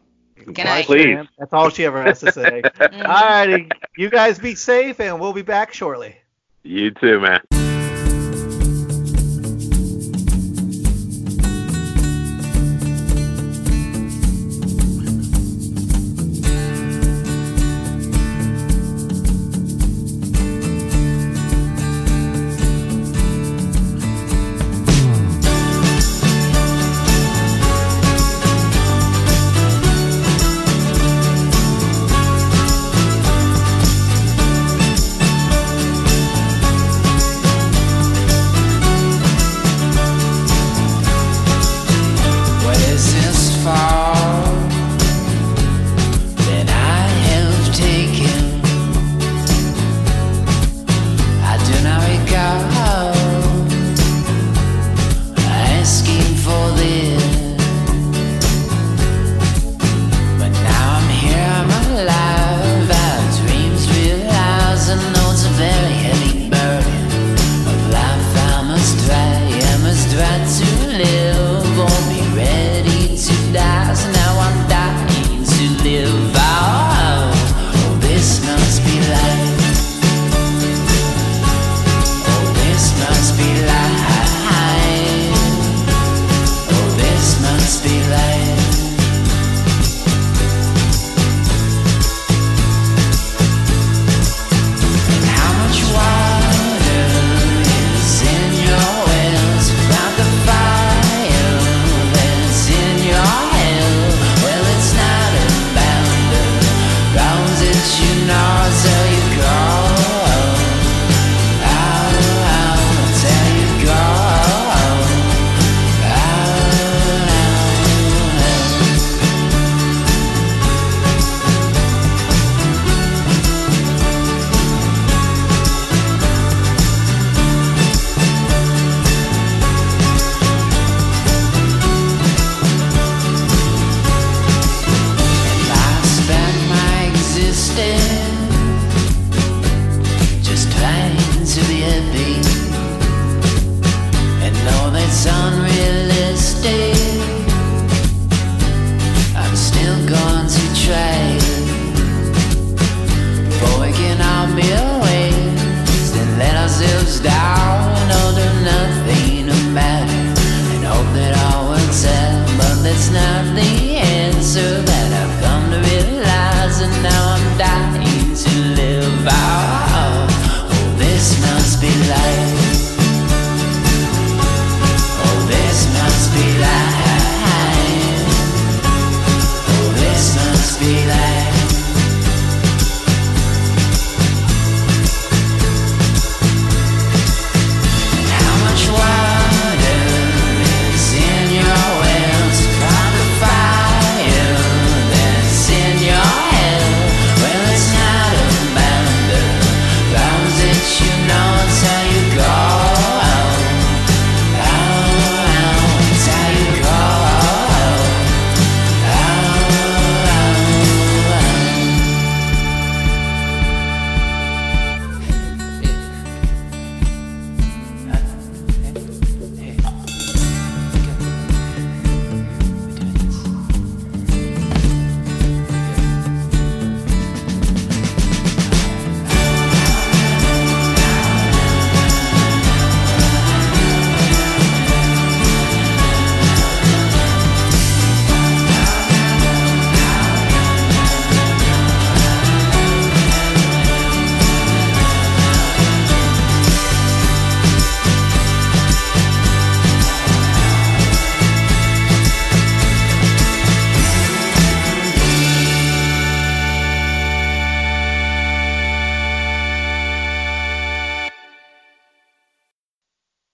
Good night. Please. That's all she ever has to say. all righty, you guys be safe, and we'll be back shortly. You too, man.